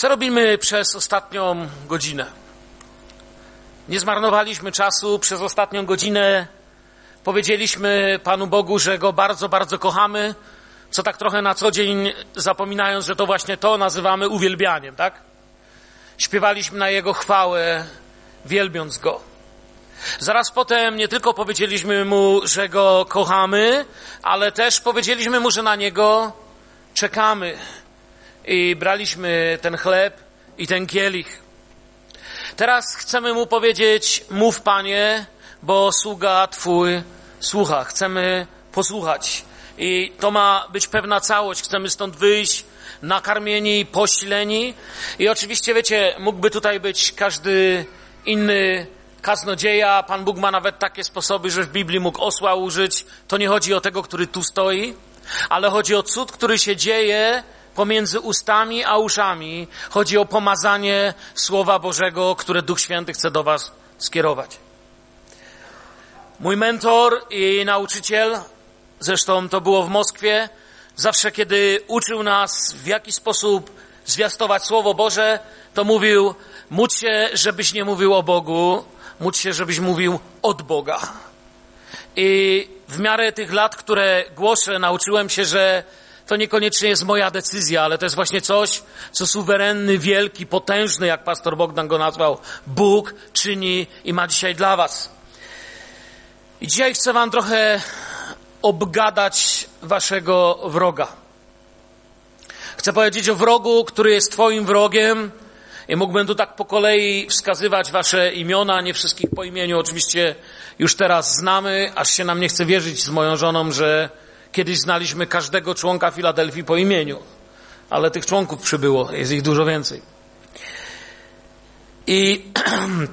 Co robimy przez ostatnią godzinę? Nie zmarnowaliśmy czasu przez ostatnią godzinę. Powiedzieliśmy Panu Bogu, że Go bardzo, bardzo kochamy, co tak trochę na co dzień zapominając, że to właśnie to nazywamy uwielbianiem, tak? Śpiewaliśmy na Jego chwałę, wielbiąc Go. Zaraz potem nie tylko powiedzieliśmy Mu, że Go kochamy, ale też powiedzieliśmy Mu, że na Niego czekamy. I braliśmy ten chleb i ten kielich. Teraz chcemy Mu powiedzieć, mów Panie, bo sługa Twój słucha. Chcemy posłuchać. I to ma być pewna całość. Chcemy stąd wyjść nakarmieni, posileni. I oczywiście, wiecie, mógłby tutaj być każdy inny kaznodzieja. Pan Bóg ma nawet takie sposoby, że w Biblii mógł osła użyć. To nie chodzi o tego, który tu stoi, ale chodzi o cud, który się dzieje pomiędzy ustami a uszami. Chodzi o pomazanie Słowa Bożego, które Duch Święty chce do Was skierować. Mój mentor i nauczyciel, zresztą to było w Moskwie, zawsze kiedy uczył nas w jaki sposób zwiastować Słowo Boże, to mówił, módl się, żebyś nie mówił o Bogu, módl się, żebyś mówił od Boga. I w miarę tych lat, które głoszę, nauczyłem się, że to niekoniecznie jest moja decyzja, ale to jest właśnie coś, co suwerenny, wielki, potężny, jak pastor Bogdan go nazwał, Bóg czyni i ma dzisiaj dla Was. I dzisiaj chcę Wam trochę obgadać Waszego wroga. Chcę powiedzieć o wrogu, który jest Twoim wrogiem. I mógłbym tu tak po kolei wskazywać Wasze imiona, nie wszystkich po imieniu, oczywiście już teraz znamy, aż się nam nie chce wierzyć z moją żoną, że Kiedyś znaliśmy każdego członka Filadelfii po imieniu, ale tych członków przybyło, jest ich dużo więcej. I,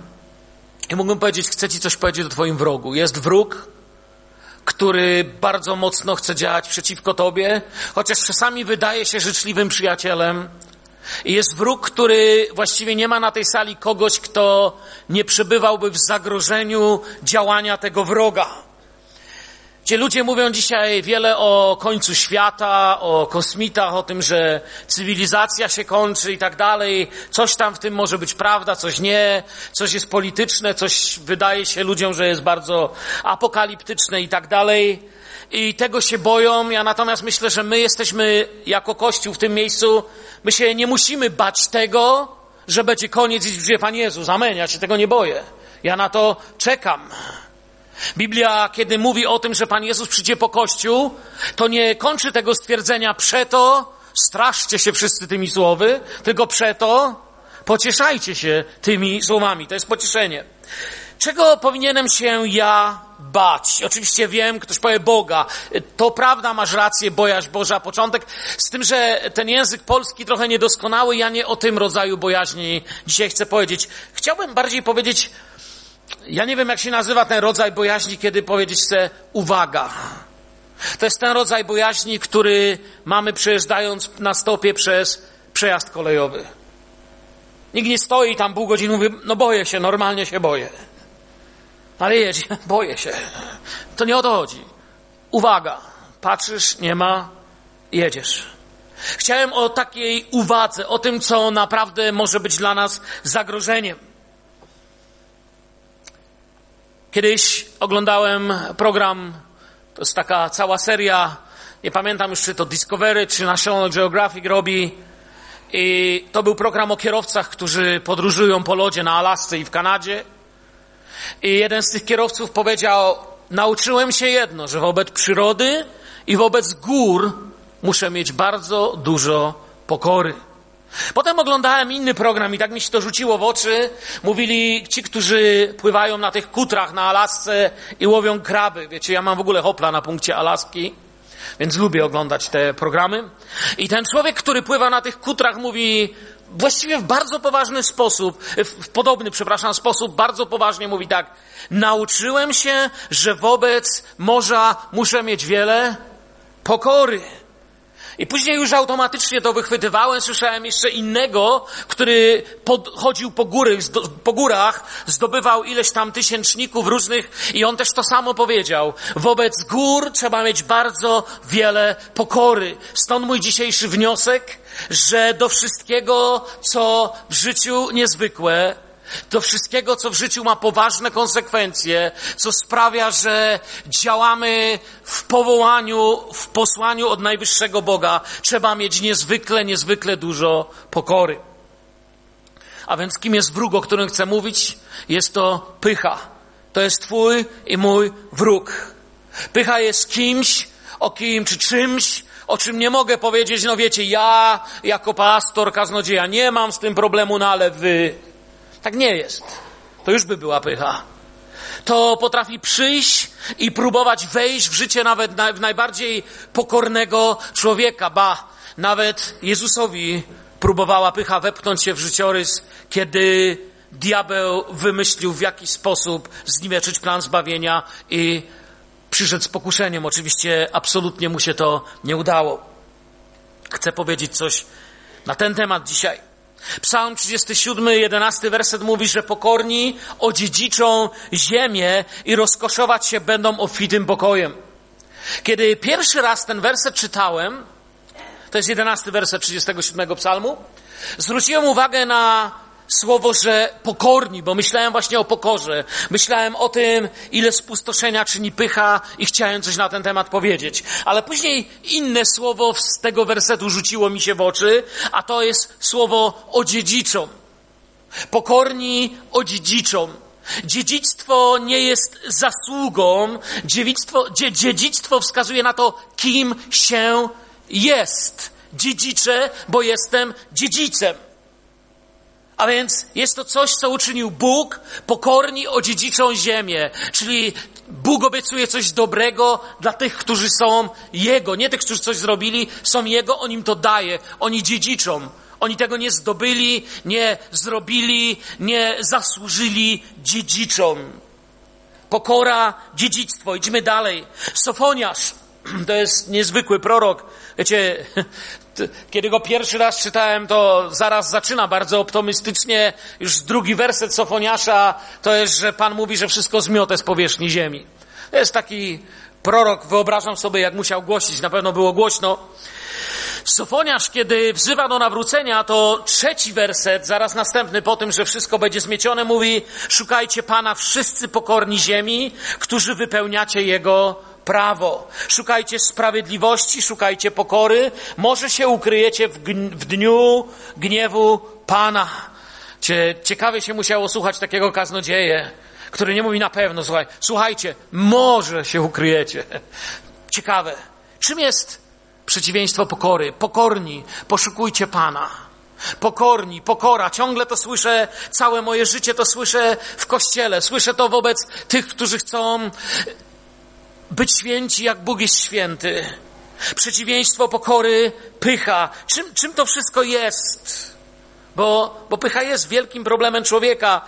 i mógłbym powiedzieć, chcę Ci coś powiedzieć o Twoim wrogu. Jest wróg, który bardzo mocno chce działać przeciwko Tobie, chociaż czasami wydaje się życzliwym przyjacielem. I jest wróg, który właściwie nie ma na tej sali kogoś, kto nie przebywałby w zagrożeniu działania tego wroga. Gdzie ludzie mówią dzisiaj wiele o końcu świata, o kosmitach, o tym, że cywilizacja się kończy i tak dalej. Coś tam w tym może być prawda, coś nie, coś jest polityczne, coś wydaje się ludziom, że jest bardzo apokaliptyczne i tak dalej. I tego się boją. Ja natomiast myślę, że my jesteśmy jako Kościół w tym miejscu, my się nie musimy bać tego, że będzie koniec i przyjdzie Pan Jezus. Amen. Ja się tego nie boję. Ja na to czekam. Biblia, kiedy mówi o tym, że Pan Jezus przyjdzie po Kościół, to nie kończy tego stwierdzenia przeto, straszcie się wszyscy tymi słowy, tylko przeto pocieszajcie się tymi słowami. To jest pocieszenie. Czego powinienem się ja bać? Oczywiście wiem, ktoś powie Boga. To prawda, masz rację, bojaźń Boża, początek. Z tym, że ten język polski trochę niedoskonały, ja nie o tym rodzaju bojaźni dzisiaj chcę powiedzieć. Chciałbym bardziej powiedzieć ja nie wiem, jak się nazywa ten rodzaj bojaźni, kiedy powiedzieć chcę uwaga. To jest ten rodzaj bojaźni, który mamy przejeżdżając na stopie przez przejazd kolejowy. Nikt nie stoi tam pół godziny mówi, no boję się, normalnie się boję. Ale jedź, boję się. To nie o to chodzi. Uwaga. Patrzysz, nie ma, jedziesz. Chciałem o takiej uwadze, o tym, co naprawdę może być dla nas zagrożeniem. Kiedyś oglądałem program, to jest taka cała seria, nie pamiętam już czy to Discovery, czy National Geographic robi. I to był program o kierowcach, którzy podróżują po lodzie na Alasce i w Kanadzie. I jeden z tych kierowców powiedział, nauczyłem się jedno, że wobec przyrody i wobec gór muszę mieć bardzo dużo pokory. Potem oglądałem inny program i tak mi się to rzuciło w oczy. Mówili ci, którzy pływają na tych kutrach na Alasce i łowią kraby. Wiecie, ja mam w ogóle hopla na punkcie Alaski, więc lubię oglądać te programy. I ten człowiek, który pływa na tych kutrach mówi właściwie w bardzo poważny sposób, w podobny, przepraszam, sposób, bardzo poważnie mówi tak. Nauczyłem się, że wobec morza muszę mieć wiele pokory. I później już automatycznie to wychwytywałem. Słyszałem jeszcze innego, który chodził po, góry, po górach, zdobywał ileś tam tysięczników różnych i on też to samo powiedział. Wobec gór trzeba mieć bardzo wiele pokory. Stąd mój dzisiejszy wniosek, że do wszystkiego, co w życiu niezwykłe, do wszystkiego, co w życiu ma poważne konsekwencje, co sprawia, że działamy w powołaniu, w posłaniu od najwyższego Boga, trzeba mieć niezwykle, niezwykle dużo pokory. A więc kim jest wróg, o którym chcę mówić? Jest to pycha. To jest Twój i mój wróg. Pycha jest kimś, o kim czy czymś, o czym nie mogę powiedzieć, no wiecie, ja jako pastor, kaznodzieja nie mam z tym problemu, no ale wy. Tak nie jest. To już by była pycha. To potrafi przyjść i próbować wejść w życie nawet w najbardziej pokornego człowieka. Ba, nawet Jezusowi próbowała pycha wepchnąć się w życiorys, kiedy diabeł wymyślił w jaki sposób zniweczyć plan zbawienia i przyszedł z pokuszeniem. Oczywiście absolutnie mu się to nie udało. Chcę powiedzieć coś na ten temat dzisiaj. Psalm 37, 11 werset mówi, że pokorni odziedziczą ziemię i rozkoszować się będą obfitym pokojem. Kiedy pierwszy raz ten werset czytałem, to jest 11 werset 37 psalmu, zwróciłem uwagę na słowo, że pokorni, bo myślałem właśnie o pokorze. Myślałem o tym, ile spustoszenia czyni pycha i chciałem coś na ten temat powiedzieć. Ale później inne słowo z tego wersetu rzuciło mi się w oczy, a to jest słowo odziedziczą. Pokorni odziedziczą. Dziedzictwo nie jest zasługą, dziedzictwo, dziedzictwo wskazuje na to, kim się jest. Dziedziczę, bo jestem dziedzicem. A więc jest to coś, co uczynił Bóg, pokorni odziedziczą ziemię. Czyli Bóg obiecuje coś dobrego dla tych, którzy są Jego. Nie tych, którzy coś zrobili, są Jego, On im to daje. Oni dziedziczą. Oni tego nie zdobyli, nie zrobili, nie zasłużyli dziedziczą. Pokora, dziedzictwo. Idźmy dalej. Sofoniarz to jest niezwykły prorok. Wiecie, kiedy go pierwszy raz czytałem, to zaraz zaczyna bardzo optymistycznie. Już drugi werset Sofoniasza to jest, że Pan mówi, że wszystko zmiotę z powierzchni ziemi. To jest taki prorok, wyobrażam sobie, jak musiał głosić, na pewno było głośno. Sofoniarz, kiedy wzywa do nawrócenia, to trzeci werset, zaraz następny po tym, że wszystko będzie zmiecione, mówi: Szukajcie Pana wszyscy pokorni ziemi, którzy wypełniacie Jego prawo. Szukajcie sprawiedliwości, szukajcie pokory. Może się ukryjecie w, w dniu gniewu Pana. Ciekawie się musiało słuchać takiego kaznodzieje, który nie mówi na pewno, słuchaj, słuchajcie, może się ukryjecie. Ciekawe. Czym jest przeciwieństwo pokory? Pokorni, poszukujcie Pana. Pokorni, pokora, ciągle to słyszę, całe moje życie to słyszę w kościele, słyszę to wobec tych, którzy chcą być święci, jak Bóg jest święty. Przeciwieństwo pokory, pycha. Czym, czym to wszystko jest? Bo, bo pycha jest wielkim problemem człowieka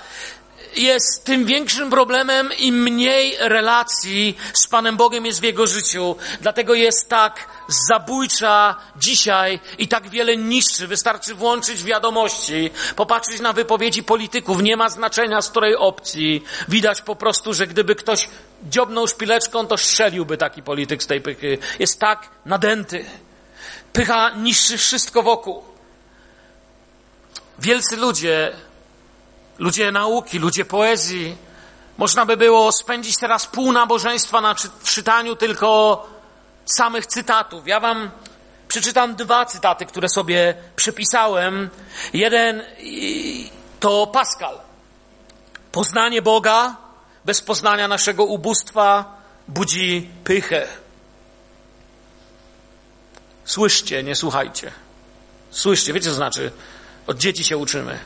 jest tym większym problemem, im mniej relacji z Panem Bogiem jest w jego życiu. Dlatego jest tak zabójcza dzisiaj i tak wiele niszczy. Wystarczy włączyć wiadomości, popatrzeć na wypowiedzi polityków. Nie ma znaczenia z której opcji. Widać po prostu, że gdyby ktoś dziobnął szpileczką, to strzeliłby taki polityk z tej pychy. Jest tak nadęty. Pycha niszczy wszystko wokół. Wielcy ludzie ludzie nauki, ludzie poezji. Można by było spędzić teraz pół nabożeństwa na czytaniu tylko samych cytatów. Ja wam przeczytam dwa cytaty, które sobie przypisałem. Jeden to Pascal. Poznanie Boga bez poznania naszego ubóstwa budzi pychę. Słyszcie, nie słuchajcie. Słyszcie, wiecie co znaczy? Od dzieci się uczymy.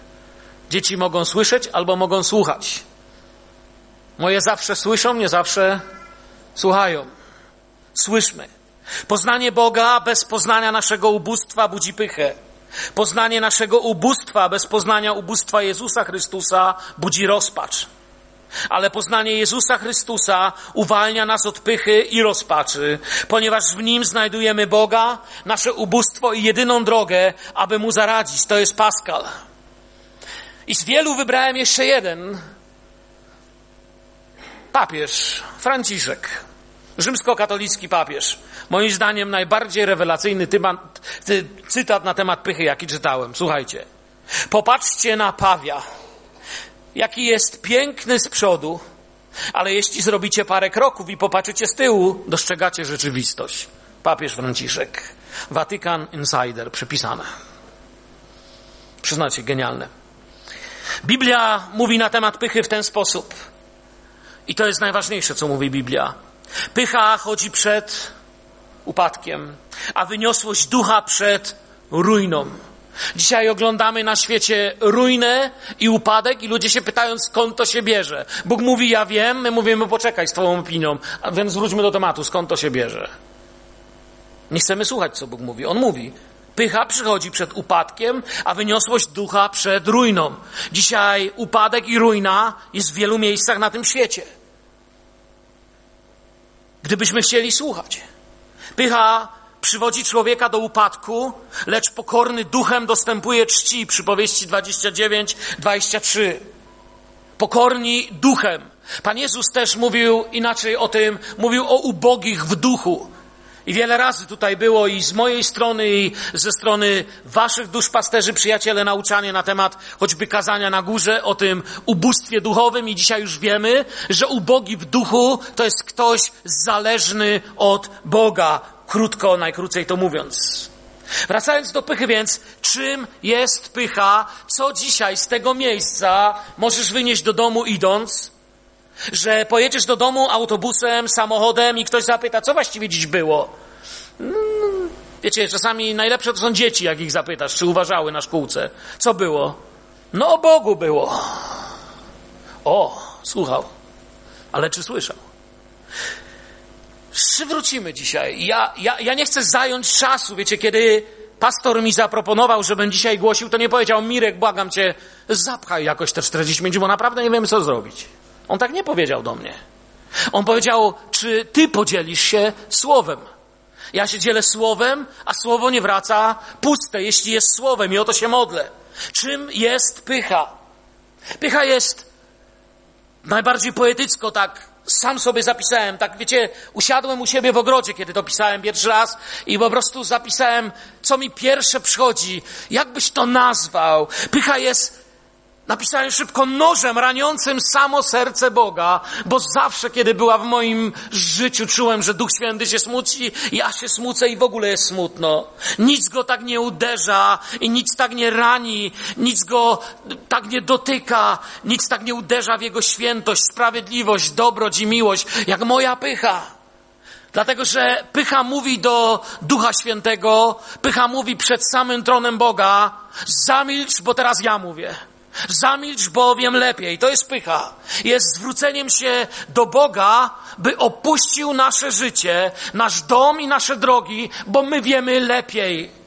Dzieci mogą słyszeć albo mogą słuchać. Moje zawsze słyszą, nie zawsze słuchają. Słyszmy. Poznanie Boga bez poznania naszego ubóstwa budzi pychę. Poznanie naszego ubóstwa bez poznania ubóstwa Jezusa Chrystusa budzi rozpacz. Ale poznanie Jezusa Chrystusa uwalnia nas od pychy i rozpaczy, ponieważ w Nim znajdujemy Boga, nasze ubóstwo i jedyną drogę, aby Mu zaradzić. To jest Paskal. I z wielu wybrałem jeszcze jeden. Papież Franciszek. Rzymskokatolicki papież. Moim zdaniem najbardziej rewelacyjny tymat, ty, cytat na temat pychy, jaki czytałem. Słuchajcie. Popatrzcie na Pawia. Jaki jest piękny z przodu, ale jeśli zrobicie parę kroków i popatrzycie z tyłu, dostrzegacie rzeczywistość. Papież Franciszek. Watykan Insider, przypisane. Przyznacie, genialne. Biblia mówi na temat pychy w ten sposób. I to jest najważniejsze, co mówi Biblia. Pycha chodzi przed upadkiem, a wyniosłość ducha przed ruiną. Dzisiaj oglądamy na świecie ruinę i upadek i ludzie się pytają, skąd to się bierze. Bóg mówi, ja wiem, my mówimy, poczekaj z twoją opinią, a więc wróćmy do tematu, skąd to się bierze. Nie chcemy słuchać, co Bóg mówi. On mówi, pycha przychodzi przed upadkiem, a wyniosłość ducha przed ruiną. Dzisiaj upadek i ruina jest w wielu miejscach na tym świecie. Gdybyśmy chcieli słuchać. Pycha przywodzi człowieka do upadku, lecz pokorny duchem dostępuje czci. Przypowieści 29, 23. Pokorni duchem. Pan Jezus też mówił inaczej o tym, mówił o ubogich w duchu. I wiele razy tutaj było i z mojej strony, i ze strony waszych duszpasterzy, przyjaciele, nauczanie na temat choćby kazania na górze o tym ubóstwie duchowym i dzisiaj już wiemy, że ubogi w duchu to jest ktoś zależny od Boga. Krótko, najkrócej to mówiąc. Wracając do pychy więc, czym jest pycha? Co dzisiaj z tego miejsca możesz wynieść do domu idąc? Że pojedziesz do domu autobusem, samochodem i ktoś zapyta, co właściwie dziś było? Mm, wiecie, czasami najlepsze to są dzieci, jak ich zapytasz, czy uważały na szkółce. Co było? No o Bogu było. O, słuchał. Ale czy słyszał? Przywrócimy dzisiaj. Ja, ja, ja nie chcę zająć czasu, wiecie, kiedy pastor mi zaproponował, żebym dzisiaj głosił, to nie powiedział, Mirek, błagam cię, zapchaj jakoś te 40 minut, bo naprawdę nie wiem, co zrobić. On tak nie powiedział do mnie. On powiedział, czy ty podzielisz się słowem? Ja się dzielę słowem, a słowo nie wraca puste, jeśli jest słowem i o to się modlę. Czym jest pycha? Pycha jest najbardziej poetycko tak sam sobie zapisałem, tak wiecie, usiadłem u siebie w ogrodzie, kiedy to pisałem pierwszy raz i po prostu zapisałem, co mi pierwsze przychodzi, jakbyś to nazwał. Pycha jest Napisałem szybko nożem raniącym samo serce Boga, bo zawsze, kiedy była w moim życiu, czułem, że Duch Święty się smuci, ja się smucę i w ogóle jest smutno. Nic go tak nie uderza i nic tak nie rani, nic go tak nie dotyka, nic tak nie uderza w jego świętość, sprawiedliwość, dobroć i miłość, jak moja pycha. Dlatego, że pycha mówi do Ducha Świętego, pycha mówi przed samym tronem Boga, zamilcz, bo teraz ja mówię. Zamilcz bowiem lepiej. To jest pycha. Jest zwróceniem się do Boga, by opuścił nasze życie, nasz dom i nasze drogi, bo my wiemy lepiej.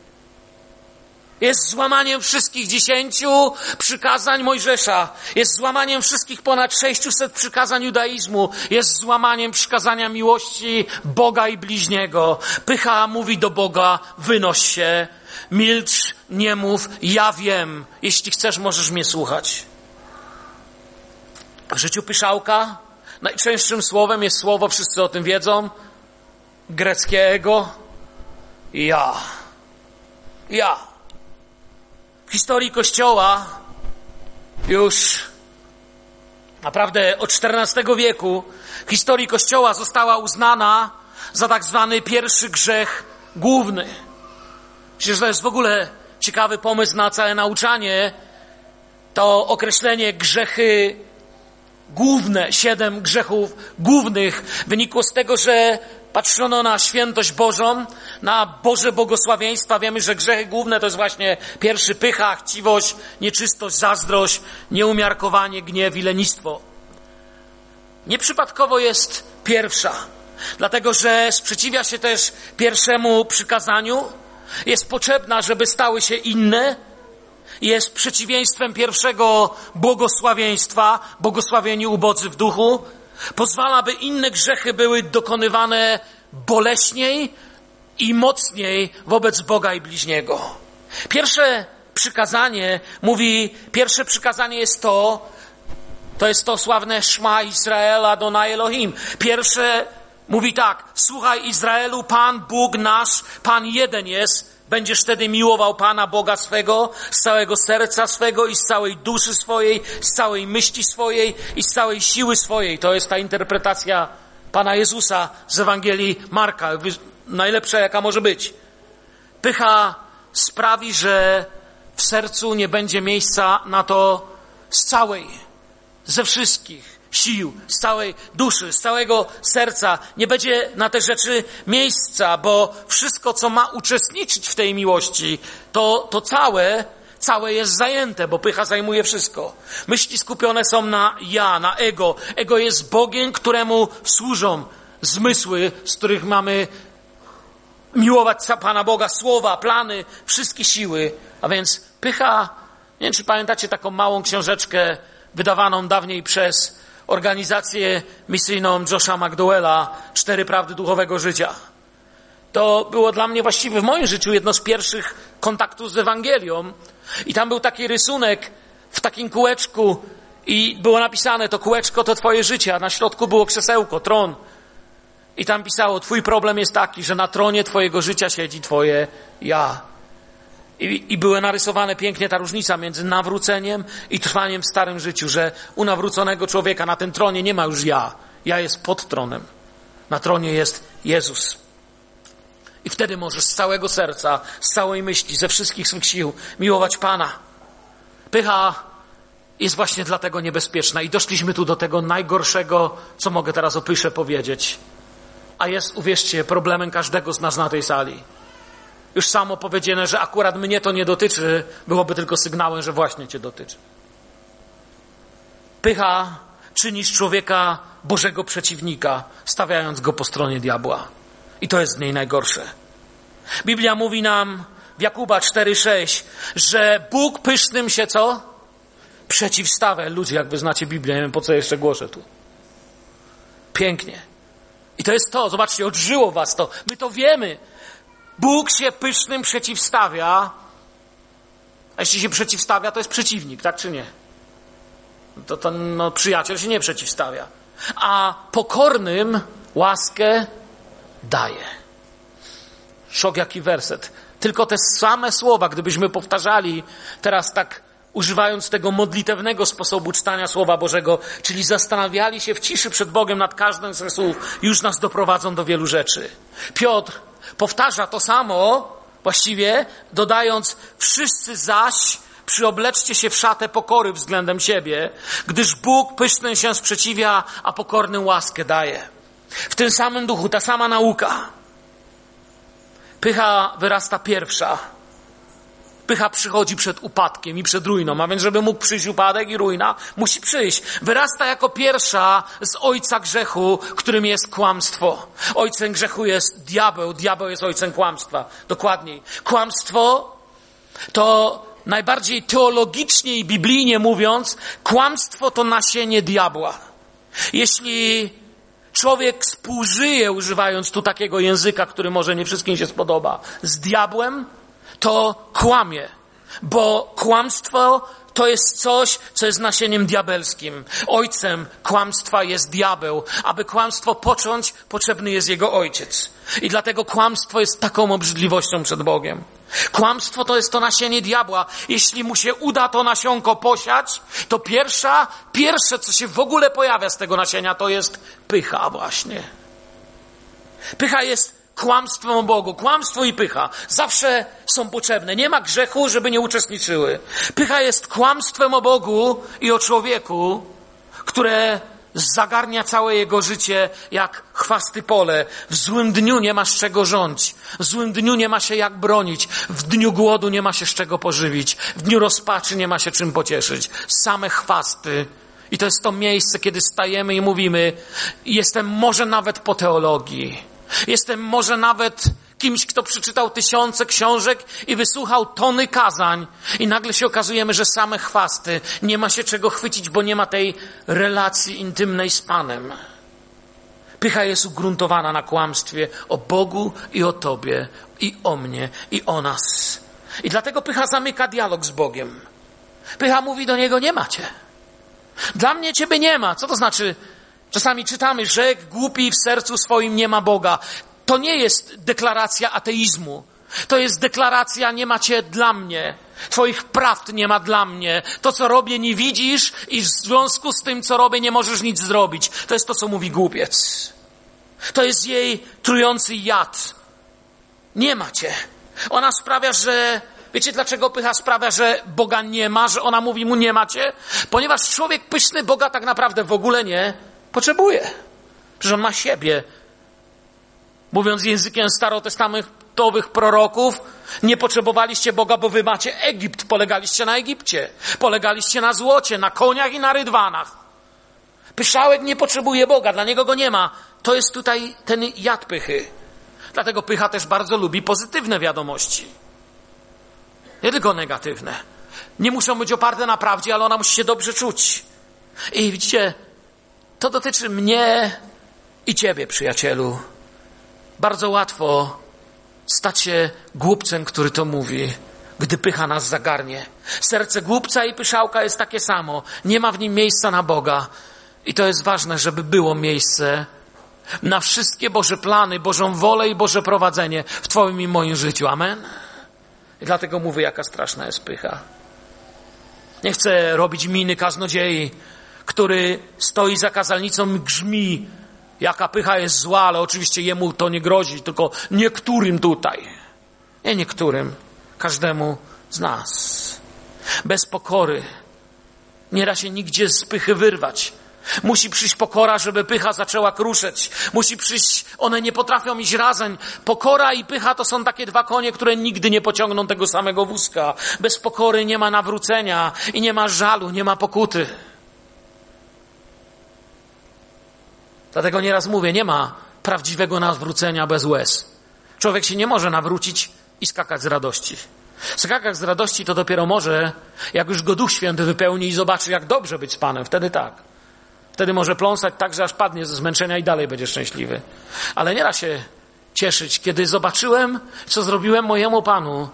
Jest złamaniem wszystkich dziesięciu przykazań Mojżesza. Jest złamaniem wszystkich ponad 600 przykazań judaizmu. Jest złamaniem przykazania miłości Boga i bliźniego. Pycha mówi do Boga, wynoś się, milcz, nie mów, ja wiem. Jeśli chcesz, możesz mnie słuchać. W życiu pyszałka najczęstszym słowem jest słowo, wszyscy o tym wiedzą, greckiego ja. Ja. W historii Kościoła już naprawdę od XIV wieku w historii Kościoła została uznana za tak zwany pierwszy grzech główny. Myślę, że to jest w ogóle ciekawy pomysł na całe nauczanie. To określenie grzechy główne, siedem grzechów głównych wynikło z tego, że patrzono na świętość Bożą, na Boże błogosławieństwa. Wiemy, że grzechy główne to jest właśnie pierwszy pycha, chciwość, nieczystość, zazdrość, nieumiarkowanie, gniew i lenistwo. Nieprzypadkowo jest pierwsza, dlatego że sprzeciwia się też pierwszemu przykazaniu, jest potrzebna, żeby stały się inne jest przeciwieństwem pierwszego błogosławieństwa, błogosławieni ubodzy w duchu. Pozwala, by inne grzechy były dokonywane boleśniej i mocniej wobec Boga i bliźniego. Pierwsze przykazanie mówi, pierwsze przykazanie jest to, to jest to sławne Szma Izraela Dona Elohim. Pierwsze mówi tak, słuchaj Izraelu, Pan Bóg nasz, Pan jeden jest, Będziesz wtedy miłował Pana Boga swego z całego serca swego i z całej duszy swojej, z całej myśli swojej i z całej siły swojej. To jest ta interpretacja Pana Jezusa z Ewangelii Marka, najlepsza jaka może być. Pycha sprawi, że w sercu nie będzie miejsca na to z całej, ze wszystkich sił, z całej duszy, z całego serca. Nie będzie na te rzeczy miejsca, bo wszystko, co ma uczestniczyć w tej miłości, to, to całe, całe jest zajęte, bo pycha zajmuje wszystko. Myśli skupione są na ja, na ego. Ego jest Bogiem, któremu służą zmysły, z których mamy miłować Pana Boga, słowa, plany, wszystkie siły. A więc pycha, nie wiem czy pamiętacie taką małą książeczkę wydawaną dawniej przez organizację misyjną Josha McDowella Cztery Prawdy Duchowego Życia. To było dla mnie właściwie w moim życiu jedno z pierwszych kontaktów z Ewangelią. I tam był taki rysunek w takim kółeczku i było napisane, to kółeczko to twoje życie, a na środku było krzesełko, tron. I tam pisało, twój problem jest taki, że na tronie twojego życia siedzi twoje ja. I, I była narysowana pięknie ta różnica między nawróceniem i trwaniem w starym życiu, że u nawróconego człowieka na tym tronie nie ma już ja. Ja jest pod tronem. Na tronie jest Jezus. I wtedy możesz z całego serca, z całej myśli, ze wszystkich swych sił miłować Pana. Pycha jest właśnie dlatego niebezpieczna. I doszliśmy tu do tego najgorszego, co mogę teraz o pysze powiedzieć. A jest, uwierzcie, problemem każdego z nas na tej sali już samo powiedziane, że akurat mnie to nie dotyczy, byłoby tylko sygnałem, że właśnie cię dotyczy. Pycha czyni z człowieka Bożego przeciwnika, stawiając go po stronie diabła. I to jest w niej najgorsze. Biblia mówi nam w Jakuba 4,6, że Bóg pysznym się co? Przeciwstawia. Ludzie, jak wy znacie Biblię, nie wiem po co jeszcze głoszę tu. Pięknie. I to jest to, zobaczcie, odżyło was to. My to wiemy. Bóg się pysznym przeciwstawia. A jeśli się przeciwstawia, to jest przeciwnik, tak czy nie? To, to no, przyjaciel się nie przeciwstawia. A pokornym łaskę daje. Szok jaki werset. Tylko te same słowa, gdybyśmy powtarzali teraz tak używając tego modlitewnego sposobu czytania Słowa Bożego, czyli zastanawiali się w ciszy przed Bogiem nad każdym z słów, już nas doprowadzą do wielu rzeczy. Piotr powtarza to samo, właściwie dodając, wszyscy zaś przyobleczcie się w szatę pokory względem siebie, gdyż Bóg pysznym się sprzeciwia, a pokornym łaskę daje. W tym samym duchu, ta sama nauka. Pycha wyrasta pierwsza, Pycha przychodzi przed upadkiem i przed ruiną, a więc żeby mógł przyjść upadek i ruina, musi przyjść. Wyrasta jako pierwsza z ojca grzechu, którym jest kłamstwo. Ojcem grzechu jest diabeł, diabeł jest ojcem kłamstwa. Dokładniej. Kłamstwo to najbardziej teologicznie i biblijnie mówiąc, kłamstwo to nasienie diabła. Jeśli człowiek współżyje, używając tu takiego języka, który może nie wszystkim się spodoba, z diabłem, to kłamie, bo kłamstwo to jest coś, co jest nasieniem diabelskim. Ojcem kłamstwa jest diabeł. Aby kłamstwo począć, potrzebny jest jego ojciec. I dlatego kłamstwo jest taką obrzydliwością przed Bogiem. Kłamstwo to jest to nasienie diabła. Jeśli mu się uda to nasionko posiać, to pierwsza, pierwsze, co się w ogóle pojawia z tego nasienia, to jest pycha właśnie. Pycha jest kłamstwem o Bogu. Kłamstwo i pycha zawsze są potrzebne. Nie ma grzechu, żeby nie uczestniczyły. Pycha jest kłamstwem o Bogu i o człowieku, które zagarnia całe jego życie jak chwasty pole. W złym dniu nie ma z czego rządzić. W złym dniu nie ma się jak bronić. W dniu głodu nie ma się z czego pożywić. W dniu rozpaczy nie ma się czym pocieszyć. Same chwasty. I to jest to miejsce, kiedy stajemy i mówimy, jestem może nawet po teologii Jestem może nawet kimś, kto przeczytał tysiące książek i wysłuchał tony kazań i nagle się okazujemy, że same chwasty, nie ma się czego chwycić, bo nie ma tej relacji intymnej z Panem. Pycha jest ugruntowana na kłamstwie o Bogu i o Tobie, i o mnie, i o nas. I dlatego pycha zamyka dialog z Bogiem. Pycha mówi do niego: Nie macie. Dla mnie Ciebie nie ma. Co to znaczy? Czasami czytamy, że głupi w sercu swoim nie ma Boga. To nie jest deklaracja ateizmu. To jest deklaracja nie macie dla mnie. Twoich prawd nie ma dla mnie. To, co robię, nie widzisz i w związku z tym, co robię, nie możesz nic zrobić. To jest to, co mówi głupiec. To jest jej trujący jad. Nie macie. Ona sprawia, że Wiecie, dlaczego pycha sprawia, że Boga nie ma, że ona mówi mu nie macie? Ponieważ człowiek pyszny Boga tak naprawdę w ogóle nie potrzebuje. Przecież on ma siebie. Mówiąc językiem starotestamentowych proroków, nie potrzebowaliście Boga, bo wy macie Egipt, polegaliście na Egipcie, polegaliście na złocie, na koniach i na rydwanach. Pyszałek nie potrzebuje Boga, dla niego go nie ma. To jest tutaj ten jad pychy. Dlatego pycha też bardzo lubi pozytywne wiadomości. Nie tylko negatywne. Nie muszą być oparte na prawdzie, ale ona musi się dobrze czuć. I widzicie, to dotyczy mnie i ciebie, przyjacielu. Bardzo łatwo stać się głupcem, który to mówi, gdy pycha nas zagarnie. Serce głupca i pyszałka jest takie samo. Nie ma w nim miejsca na Boga. I to jest ważne, żeby było miejsce na wszystkie Boże plany, Bożą wolę i Boże prowadzenie w Twoim i moim życiu. Amen. I dlatego mówię, jaka straszna jest pycha. Nie chcę robić miny kaznodziei, który stoi za kazalnicą grzmi, jaka pycha jest zła, ale oczywiście jemu to nie grozi, tylko niektórym tutaj. Nie niektórym, każdemu z nas. Bez pokory nie da się nigdzie z pychy wyrwać. Musi przyjść pokora, żeby pycha zaczęła kruszeć. Musi przyjść, one nie potrafią iść razem. Pokora i pycha to są takie dwa konie, które nigdy nie pociągną tego samego wózka. Bez pokory nie ma nawrócenia i nie ma żalu, nie ma pokuty. Dlatego nieraz mówię, nie ma prawdziwego nawrócenia bez łez. Człowiek się nie może nawrócić i skakać z radości. Skakać z radości to dopiero może, jak już go Duch Święty wypełni i zobaczy, jak dobrze być z Panem. Wtedy tak. Wtedy może pląsać tak, że aż padnie ze zmęczenia i dalej będzie szczęśliwy. Ale nie da się cieszyć. Kiedy zobaczyłem, co zrobiłem mojemu Panu,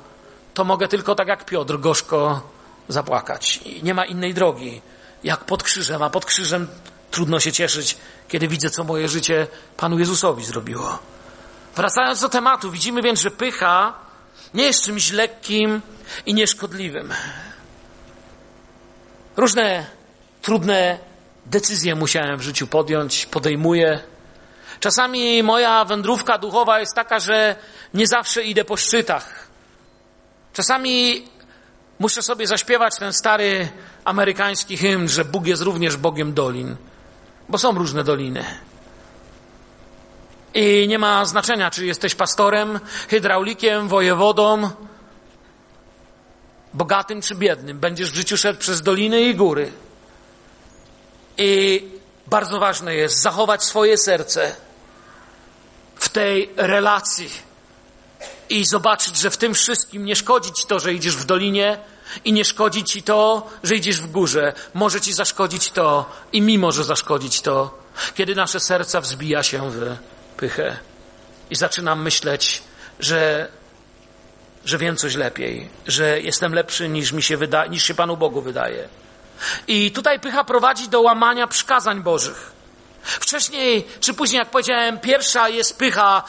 to mogę tylko tak jak Piotr gorzko zapłakać. I nie ma innej drogi, jak pod krzyżem, a pod krzyżem trudno się cieszyć, kiedy widzę, co moje życie Panu Jezusowi zrobiło. Wracając do tematu, widzimy więc, że pycha nie jest czymś lekkim i nieszkodliwym. Różne trudne decyzje musiałem w życiu podjąć, podejmuję. Czasami moja wędrówka duchowa jest taka, że nie zawsze idę po szczytach. Czasami muszę sobie zaśpiewać ten stary amerykański hymn, że Bóg jest również Bogiem dolin, bo są różne doliny. I nie ma znaczenia, czy jesteś pastorem, hydraulikiem, wojewodą, bogatym czy biednym. Będziesz w życiu szedł przez doliny i góry. I bardzo ważne jest zachować swoje serce w tej relacji i zobaczyć, że w tym wszystkim nie szkodzi ci to, że idziesz w dolinie i nie szkodzi ci to, że idziesz w górze. Może ci zaszkodzić to i mi może zaszkodzić to, kiedy nasze serca wzbija się w pychę i zaczynam myśleć, że, że wiem coś lepiej, że jestem lepszy niż mi się wyda, niż się Panu Bogu wydaje. I tutaj pycha prowadzi do łamania przykazań Bożych. Wcześniej czy później, jak powiedziałem, pierwsza jest pycha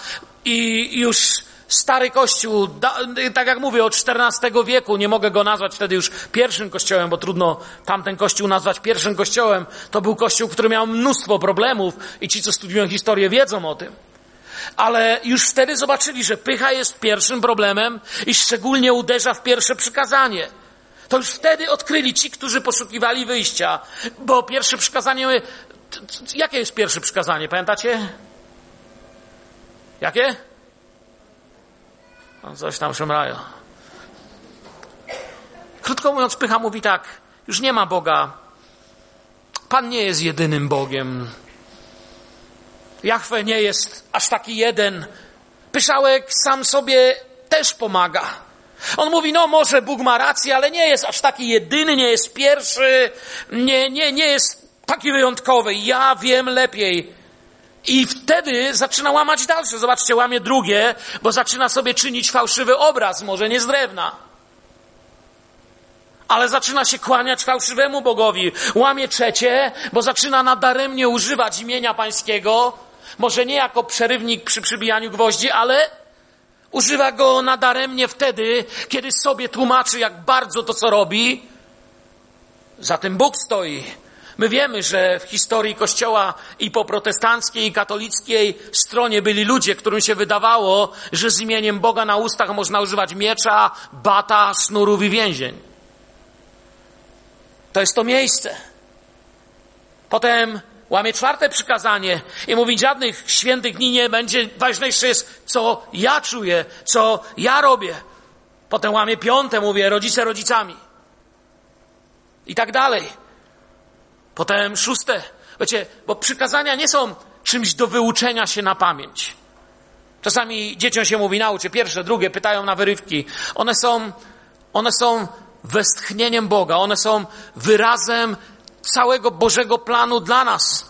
i już stary kościół, da, tak jak mówię, od XIV wieku, nie mogę go nazwać wtedy już pierwszym kościołem, bo trudno tamten kościół nazwać pierwszym kościołem. To był kościół, który miał mnóstwo problemów i ci, co studiują historię, wiedzą o tym. Ale już wtedy zobaczyli, że pycha jest pierwszym problemem i szczególnie uderza w pierwsze przykazanie. To już wtedy odkryli ci, którzy poszukiwali wyjścia. Bo pierwsze przykazanie. Jakie jest pierwsze przykazanie? Pamiętacie? Jakie? No, coś tam szemrają. Krótko mówiąc, pycha mówi tak: już nie ma Boga. Pan nie jest jedynym Bogiem. Jachwę nie jest aż taki jeden. Pyszałek sam sobie też pomaga. On mówi, no może Bóg ma rację, ale nie jest aż taki jedyny, nie jest pierwszy, nie, nie, nie jest taki wyjątkowy. Ja wiem lepiej. I wtedy zaczyna łamać dalsze. Zobaczcie, łamie drugie, bo zaczyna sobie czynić fałszywy obraz, może nie z drewna. Ale zaczyna się kłaniać fałszywemu Bogowi. Łamie trzecie, bo zaczyna nadaremnie używać imienia pańskiego. Może nie jako przerywnik przy przybijaniu gwoździ, ale używa go nadaremnie wtedy, kiedy sobie tłumaczy, jak bardzo to, co robi. Za tym Bóg stoi. My wiemy, że w historii Kościoła i po protestanckiej, i katolickiej stronie byli ludzie, którym się wydawało, że z imieniem Boga na ustach można używać miecza, bata, sznurów i więzień. To jest to miejsce. Potem łamie czwarte przykazanie i mówi, żadnych świętych dni nie będzie. Ważniejsze jest, co ja czuję, co ja robię. Potem łamie piąte, mówię, rodzice rodzicami. I tak dalej. Potem szóste. Wiecie, bo przykazania nie są czymś do wyuczenia się na pamięć. Czasami dzieciom się mówi nauczy, pierwsze, drugie, pytają na wyrywki. One są, one są westchnieniem Boga, one są wyrazem całego Bożego planu dla nas.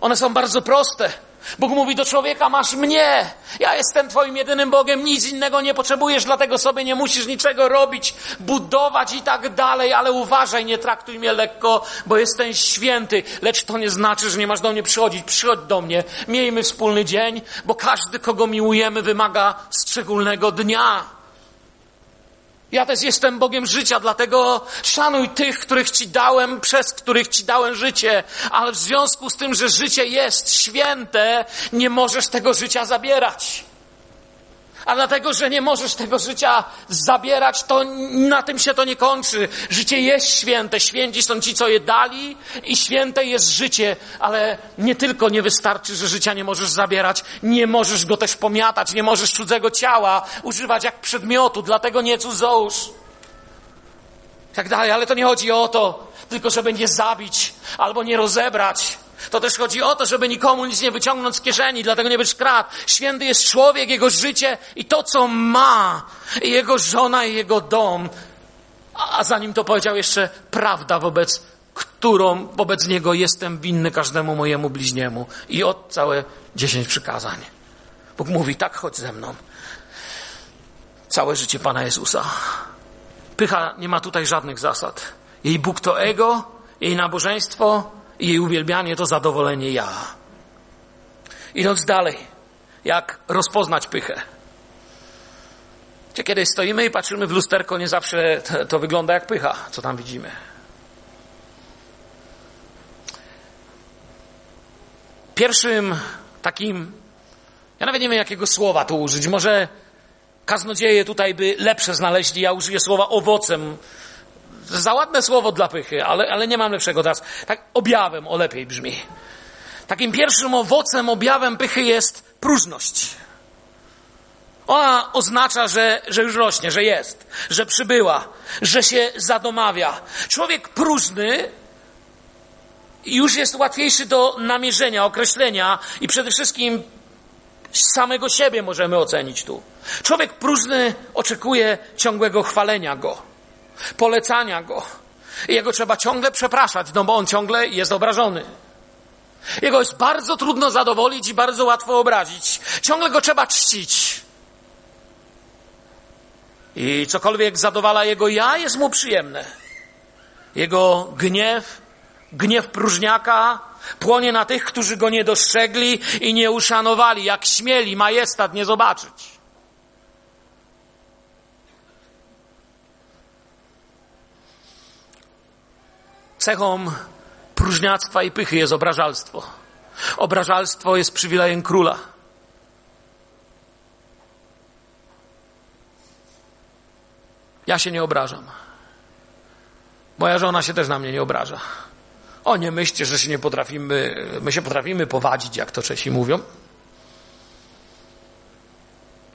One są bardzo proste. Bóg mówi do człowieka: Masz mnie, ja jestem Twoim jedynym Bogiem, nic innego nie potrzebujesz, dlatego sobie nie musisz niczego robić, budować i tak dalej, ale uważaj, nie traktuj mnie lekko, bo jestem święty. Lecz to nie znaczy, że nie masz do mnie przychodzić. Przychodź do mnie, miejmy wspólny dzień, bo każdy, kogo miłujemy, wymaga szczególnego dnia. Ja też jestem Bogiem życia, dlatego szanuj tych, których Ci dałem, przez których Ci dałem życie, ale w związku z tym, że życie jest święte, nie możesz tego życia zabierać. A dlatego, że nie możesz tego życia zabierać, to na tym się to nie kończy. Życie jest święte. Święci są ci, co je dali i święte jest życie. Ale nie tylko nie wystarczy, że życia nie możesz zabierać, nie możesz go też pomiatać, nie możesz cudzego ciała używać jak przedmiotu, dlatego nie cudzołóż. Tak dalej, ale to nie chodzi o to, tylko żeby nie zabić albo nie rozebrać to też chodzi o to, żeby nikomu nic nie wyciągnąć z kieszeni, dlatego nie być krat. Święty jest człowiek, jego życie i to, co ma, jego żona, i jego dom. A zanim to powiedział jeszcze prawda wobec którą wobec niego jestem winny każdemu mojemu bliźniemu. I od całe dziesięć przykazań. Bóg mówi, tak chodź ze mną. Całe życie Pana Jezusa. Pycha nie ma tutaj żadnych zasad. Jej Bóg to ego, jej nabożeństwo, i jej uwielbianie to zadowolenie ja. Idąc dalej, jak rozpoznać pychę. Kiedy stoimy i patrzymy w lusterko, nie zawsze to, to wygląda jak pycha, co tam widzimy. Pierwszym takim, ja nawet nie wiem jakiego słowa tu użyć, może kaznodzieje tutaj by lepsze znaleźli, ja użyję słowa owocem za ładne słowo dla pychy, ale, ale nie mam lepszego teraz. Tak objawem, o lepiej brzmi. Takim pierwszym owocem, objawem pychy jest próżność. Ona oznacza, że, że już rośnie, że jest, że przybyła, że się zadomawia. Człowiek próżny już jest łatwiejszy do namierzenia, określenia i przede wszystkim samego siebie możemy ocenić tu. Człowiek próżny oczekuje ciągłego chwalenia go polecania go. I jego trzeba ciągle przepraszać, no bo on ciągle jest obrażony. Jego jest bardzo trudno zadowolić i bardzo łatwo obrazić. Ciągle go trzeba czcić. I cokolwiek zadowala jego ja, jest mu przyjemne. Jego gniew, gniew próżniaka płonie na tych, którzy go nie dostrzegli i nie uszanowali, jak śmieli majestat nie zobaczyć. Cechą próżniactwa i pychy jest obrażalstwo. Obrażalstwo jest przywilejem króla. Ja się nie obrażam. Moja żona się też na mnie nie obraża. O, nie myślcie, że się nie potrafimy, my się potrafimy powadzić, jak to Czesi mówią.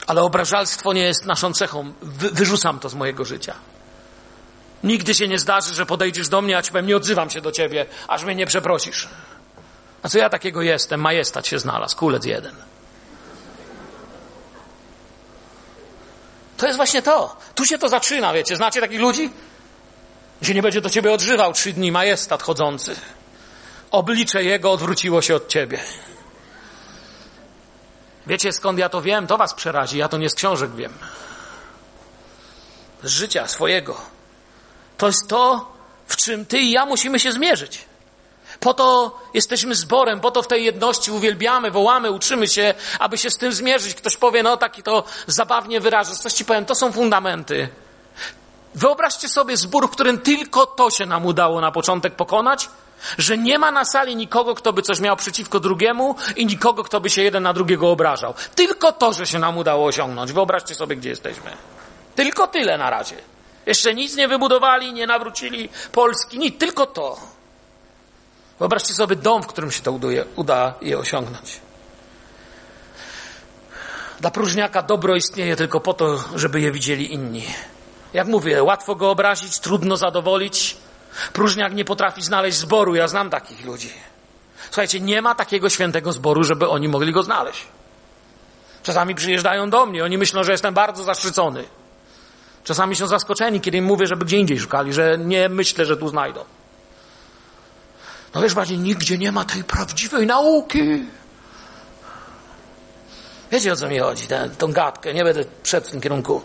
Ale obrażalstwo nie jest naszą cechą. Wy, wyrzucam to z mojego życia. Nigdy się nie zdarzy, że podejdziesz do mnie, a ci powiem, nie odzywam się do ciebie, aż mnie nie przeprosisz. A co ja takiego jestem? Majestat się znalazł, kulec jeden. To jest właśnie to. Tu się to zaczyna, wiecie. Znacie takich ludzi? Że nie będzie do ciebie odżywał trzy dni majestat chodzący. Oblicze jego odwróciło się od ciebie. Wiecie skąd ja to wiem? To was przerazi. Ja to nie z książek wiem. Z życia swojego. To jest to, w czym ty i ja musimy się zmierzyć. Po to jesteśmy zborem, po to w tej jedności uwielbiamy, wołamy, uczymy się, aby się z tym zmierzyć. Ktoś powie, no taki to zabawnie wyrażę. Coś ci powiem, to są fundamenty. Wyobraźcie sobie zbór, w którym tylko to się nam udało na początek pokonać, że nie ma na sali nikogo, kto by coś miał przeciwko drugiemu i nikogo, kto by się jeden na drugiego obrażał. Tylko to, że się nam udało osiągnąć. Wyobraźcie sobie, gdzie jesteśmy. Tylko tyle na razie. Jeszcze nic nie wybudowali, nie nawrócili Polski, nic, tylko to. Wyobraźcie sobie dom, w którym się to uduje, uda je osiągnąć. Dla próżniaka dobro istnieje tylko po to, żeby je widzieli inni. Jak mówię, łatwo go obrazić, trudno zadowolić. Próżniak nie potrafi znaleźć zboru. Ja znam takich ludzi. Słuchajcie, nie ma takiego świętego zboru, żeby oni mogli go znaleźć. Czasami przyjeżdżają do mnie, oni myślą, że jestem bardzo zaszczycony. Czasami są zaskoczeni, kiedy im mówię, żeby gdzie indziej szukali, że nie myślę, że tu znajdą. No wiesz, bardziej nigdzie nie ma tej prawdziwej nauki. Wiecie o co mi chodzi, tę, tą gadkę, nie będę przed w tym kierunku.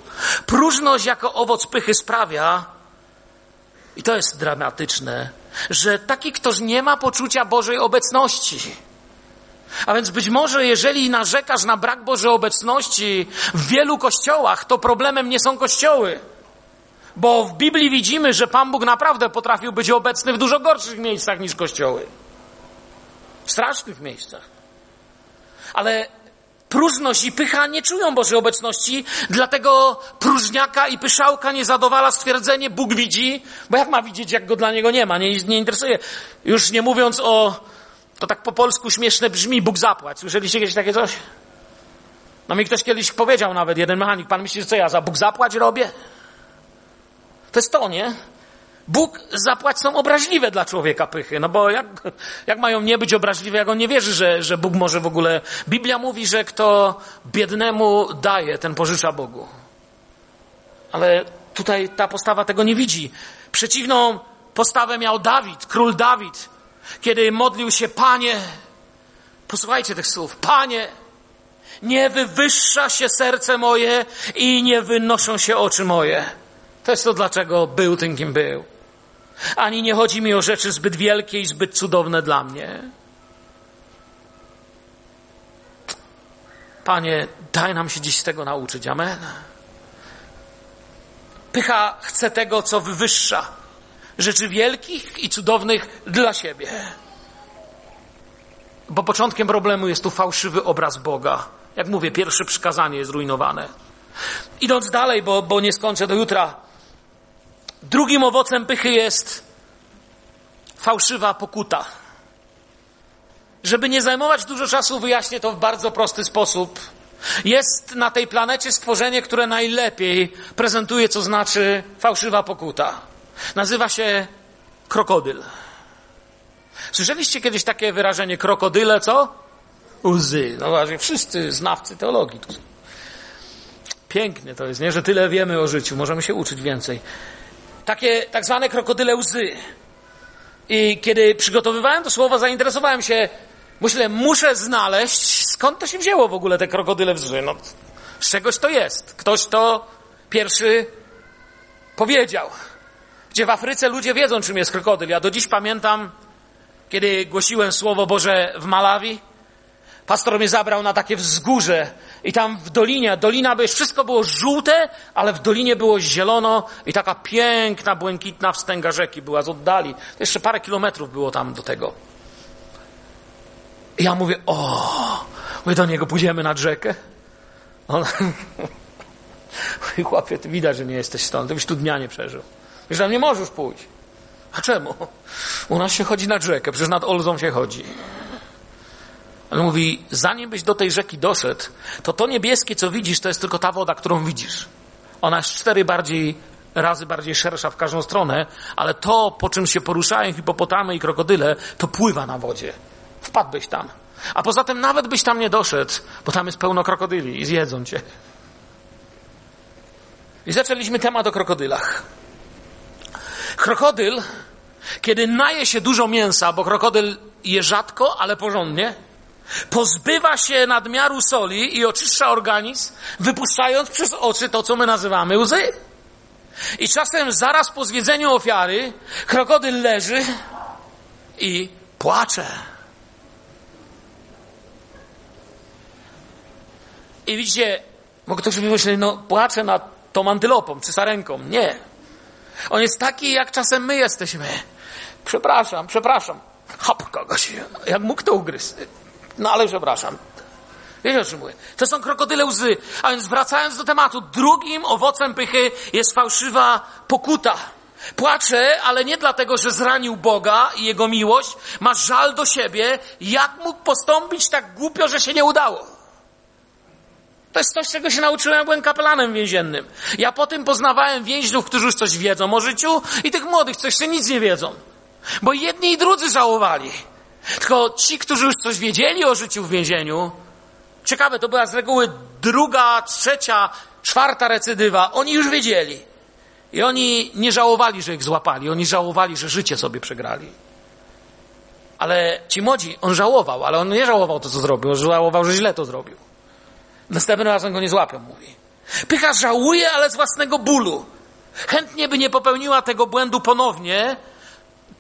Próżność jako owoc pychy sprawia, i to jest dramatyczne, że taki ktoś nie ma poczucia Bożej obecności. A więc być może, jeżeli narzekasz na brak Bożej obecności w wielu kościołach, to problemem nie są kościoły. Bo w Biblii widzimy, że Pan Bóg naprawdę potrafił być obecny w dużo gorszych miejscach niż kościoły. W strasznych miejscach. Ale próżność i pycha nie czują Bożej obecności, dlatego próżniaka i pyszałka nie zadowala stwierdzenie Bóg widzi, bo jak ma widzieć, jak go dla niego nie ma, nie, nie interesuje. Już nie mówiąc o, to tak po polsku śmieszne brzmi, Bóg zapłać. Słyszeliście kiedyś takie coś? No mi ktoś kiedyś powiedział nawet, jeden mechanik, pan myśli, że co ja za Bóg zapłać robię? To jest to, nie? Bóg zapłać są obraźliwe dla człowieka pychy, no bo jak, jak mają nie być obraźliwe, jak on nie wierzy, że, że Bóg może w ogóle... Biblia mówi, że kto biednemu daje, ten pożycza Bogu. Ale tutaj ta postawa tego nie widzi. Przeciwną postawę miał Dawid, król Dawid, kiedy modlił się, Panie, posłuchajcie tych słów, Panie, nie wywyższa się serce moje i nie wynoszą się oczy moje. To jest to, dlaczego był tym, kim był. Ani nie chodzi mi o rzeczy zbyt wielkie i zbyt cudowne dla mnie. Panie, daj nam się dziś tego nauczyć. Amen. Pycha chce tego, co wywyższa. Rzeczy wielkich i cudownych dla siebie. Bo początkiem problemu jest tu fałszywy obraz Boga. Jak mówię, pierwsze przykazanie jest zrujnowane. Idąc dalej, bo, bo nie skończę do jutra. Drugim owocem pychy jest fałszywa pokuta. Żeby nie zajmować dużo czasu, wyjaśnię to w bardzo prosty sposób. Jest na tej planecie stworzenie, które najlepiej prezentuje, co znaczy fałszywa pokuta. Nazywa się krokodyl. Słyszeliście kiedyś takie wyrażenie krokodyle, co? Łzy. No właśnie, wszyscy znawcy teologii. Pięknie to jest, nie? Że tyle wiemy o życiu, możemy się uczyć więcej takie tak zwane krokodyle łzy. I kiedy przygotowywałem to słowo, zainteresowałem się, myślę, muszę znaleźć, skąd to się wzięło w ogóle te krokodyle łzy. No, z czegoś to jest. Ktoś to pierwszy powiedział. Gdzie w Afryce ludzie wiedzą, czym jest krokodyl. Ja do dziś pamiętam, kiedy głosiłem Słowo Boże w Malawi, pastor mnie zabrał na takie wzgórze i tam w dolinie, dolina, by wszystko było żółte, ale w dolinie było zielono i taka piękna, błękitna wstęga rzeki była z oddali. Jeszcze parę kilometrów było tam do tego. I ja mówię, o, my do niego pójdziemy nad rzekę. On, chłopie, ty widać, że nie jesteś stąd, ty byś tu dnia nie przeżył. Wiesz, tam nie możesz pójść. A czemu? U nas się chodzi nad rzekę, przecież nad Olzą się chodzi. On mówi, zanim byś do tej rzeki doszedł, to to niebieskie, co widzisz, to jest tylko ta woda, którą widzisz. Ona jest cztery bardziej, razy bardziej szersza w każdą stronę, ale to, po czym się poruszają hipopotamy i krokodyle, to pływa na wodzie. Wpadłbyś tam. A poza tym nawet byś tam nie doszedł, bo tam jest pełno krokodyli i zjedzą cię. I zaczęliśmy temat o krokodylach. Krokodyl, kiedy naje się dużo mięsa, bo krokodyl je rzadko, ale porządnie, pozbywa się nadmiaru soli i oczyszcza organizm, wypuszczając przez oczy to, co my nazywamy łzy. I czasem zaraz po zjedzeniu ofiary krokodyl leży i płacze. I widzicie, bo ktoś by myślał, no płacze nad tą antylopą czy sarenką. Nie. On jest taki, jak czasem my jesteśmy. Przepraszam, przepraszam. Hop kogoś. Jak mógł to ugryźć? No ale przepraszam. Wiecie o czym mówię? To są krokodyle łzy. A więc wracając do tematu, drugim owocem pychy jest fałszywa pokuta. Płacze, ale nie dlatego, że zranił Boga i Jego miłość. Ma żal do siebie. Jak mógł postąpić tak głupio, że się nie udało? To jest coś, czego się nauczyłem, byłem kapelanem więziennym. Ja po tym poznawałem więźniów, którzy już coś wiedzą o życiu i tych młodych, co jeszcze nic nie wiedzą. Bo jedni i drudzy żałowali. Tylko ci, którzy już coś wiedzieli o życiu w więzieniu, ciekawe, to była z reguły druga, trzecia, czwarta recydywa, oni już wiedzieli. I oni nie żałowali, że ich złapali, oni żałowali, że życie sobie przegrali. Ale ci młodzi, on żałował, ale on nie żałował to, co zrobił, on żałował, że źle to zrobił. Następnym razem go nie złapią, mówi. Pycha żałuje, ale z własnego bólu. Chętnie by nie popełniła tego błędu ponownie,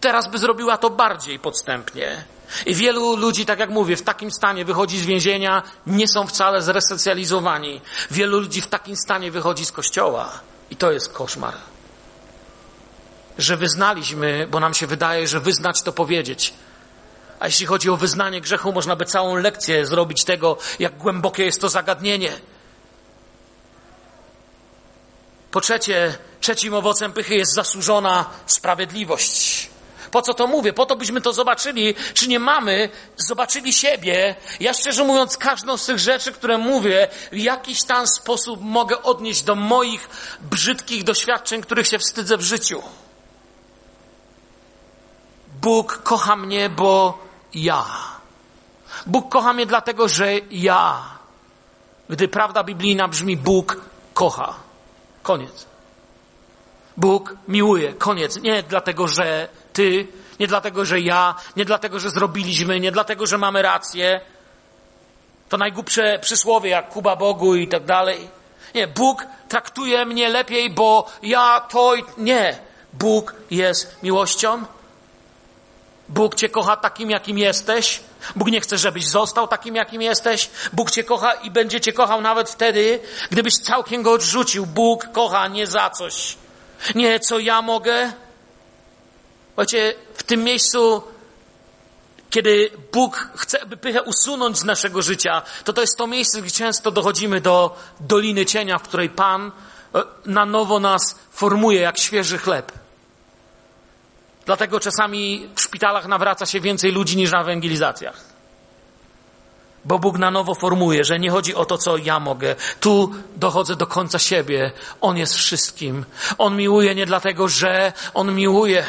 teraz by zrobiła to bardziej podstępnie. I wielu ludzi, tak jak mówię, w takim stanie wychodzi z więzienia, nie są wcale zresocjalizowani. Wielu ludzi w takim stanie wychodzi z kościoła. I to jest koszmar. Że wyznaliśmy, bo nam się wydaje, że wyznać to powiedzieć. A jeśli chodzi o wyznanie grzechu, można by całą lekcję zrobić tego, jak głębokie jest to zagadnienie. Po trzecie, trzecim owocem pychy jest zasłużona sprawiedliwość. Po co to mówię? Po to, byśmy to zobaczyli, czy nie mamy, zobaczyli siebie. Ja szczerze mówiąc, każdą z tych rzeczy, które mówię, w jakiś tam sposób mogę odnieść do moich brzydkich doświadczeń, których się wstydzę w życiu. Bóg kocha mnie, bo ja. Bóg kocha mnie dlatego, że ja. Gdy prawda biblijna brzmi Bóg kocha. Koniec. Bóg miłuje. Koniec. Nie dlatego, że ty, nie dlatego, że ja, nie dlatego, że zrobiliśmy, nie dlatego, że mamy rację. To najgłupsze przysłowie, jak Kuba Bogu i tak dalej. Nie, Bóg traktuje mnie lepiej, bo ja to. Nie. Bóg jest miłością. Bóg cię kocha takim, jakim jesteś. Bóg nie chce, żebyś został takim, jakim jesteś. Bóg cię kocha i będzie cię kochał nawet wtedy, gdybyś całkiem go odrzucił. Bóg kocha nie za coś. Nie, co ja mogę. Wiecie, w tym miejscu, kiedy Bóg chce, by pychę usunąć z naszego życia, to to jest to miejsce, gdzie często dochodzimy do doliny cienia, w której Pan e, na nowo nas formuje jak świeży chleb. Dlatego czasami w szpitalach nawraca się więcej ludzi niż na ewangelizacjach. Bo Bóg na nowo formuje, że nie chodzi o to, co ja mogę. Tu dochodzę do końca siebie. On jest wszystkim. On miłuje nie dlatego, że On miłuje.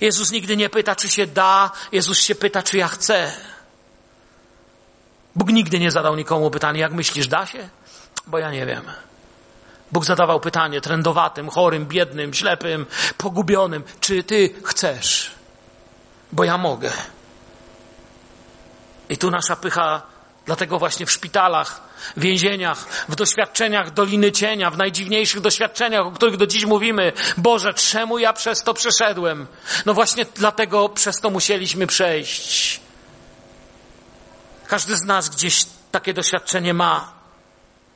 Jezus nigdy nie pyta, czy się da. Jezus się pyta, czy ja chcę. Bóg nigdy nie zadał nikomu pytania, jak myślisz, da się? Bo ja nie wiem. Bóg zadawał pytanie trędowatym, chorym, biednym, ślepym, pogubionym: Czy ty chcesz? Bo ja mogę. I tu nasza pycha, dlatego właśnie w szpitalach, więzieniach, w doświadczeniach Doliny Cienia, w najdziwniejszych doświadczeniach, o których do dziś mówimy, Boże, czemu ja przez to przeszedłem? No właśnie dlatego przez to musieliśmy przejść. Każdy z nas gdzieś takie doświadczenie ma.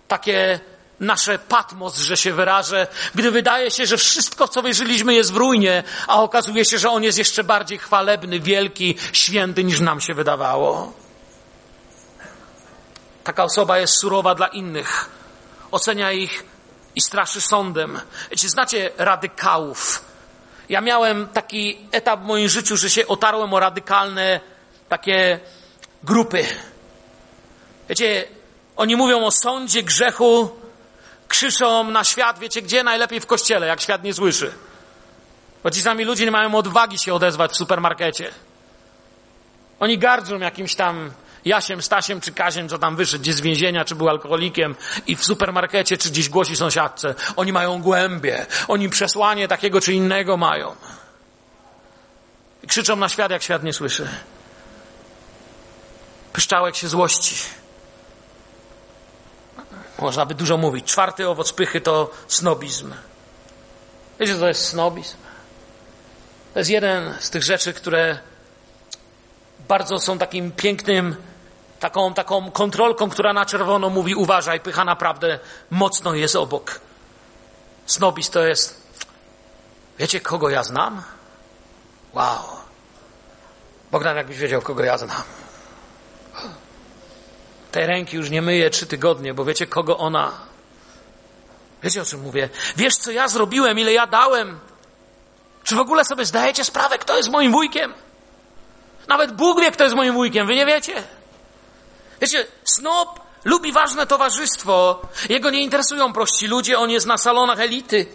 Takie nasze patmos, że się wyrażę, gdy wydaje się, że wszystko, co wierzyliśmy, jest w ruinie, a okazuje się, że On jest jeszcze bardziej chwalebny, wielki, święty, niż nam się wydawało. Taka osoba jest surowa dla innych, ocenia ich i straszy sądem. Wiecie, znacie radykałów. Ja miałem taki etap w moim życiu, że się otarłem o radykalne takie grupy. Wiecie, oni mówią o sądzie, grzechu, krzyczą na świat, wiecie gdzie? Najlepiej w kościele, jak świat nie słyszy. Bo ci sami ludzie nie mają odwagi się odezwać w supermarkecie. Oni gardzą jakimś tam Jasiem, Stasiem czy Kaziem, co tam wyszedł gdzieś z więzienia, czy był alkoholikiem i w supermarkecie, czy gdzieś głosi sąsiadce. Oni mają głębie, oni przesłanie takiego czy innego mają. I krzyczą na świat, jak świat nie słyszy. Pyszczałek się złości. Można by dużo mówić. Czwarty owoc pychy to snobizm. Wiecie, co to jest snobizm? To jest jeden z tych rzeczy, które bardzo są takim pięknym, taką, taką kontrolką, która na czerwono mówi uważaj, pycha naprawdę mocno jest obok. Snobizm to jest, wiecie kogo ja znam? Wow. Bogdan, jakbyś wiedział, kogo ja znam. Te ręki już nie myję trzy tygodnie, bo wiecie, kogo ona. Wiecie, o czym mówię? Wiesz, co ja zrobiłem, ile ja dałem? Czy w ogóle sobie zdajecie sprawę, kto jest moim wujkiem? Nawet Bóg wie, kto jest moim wujkiem, wy nie wiecie? Wiecie, snob lubi ważne towarzystwo. Jego nie interesują prości ludzie, on jest na salonach elity.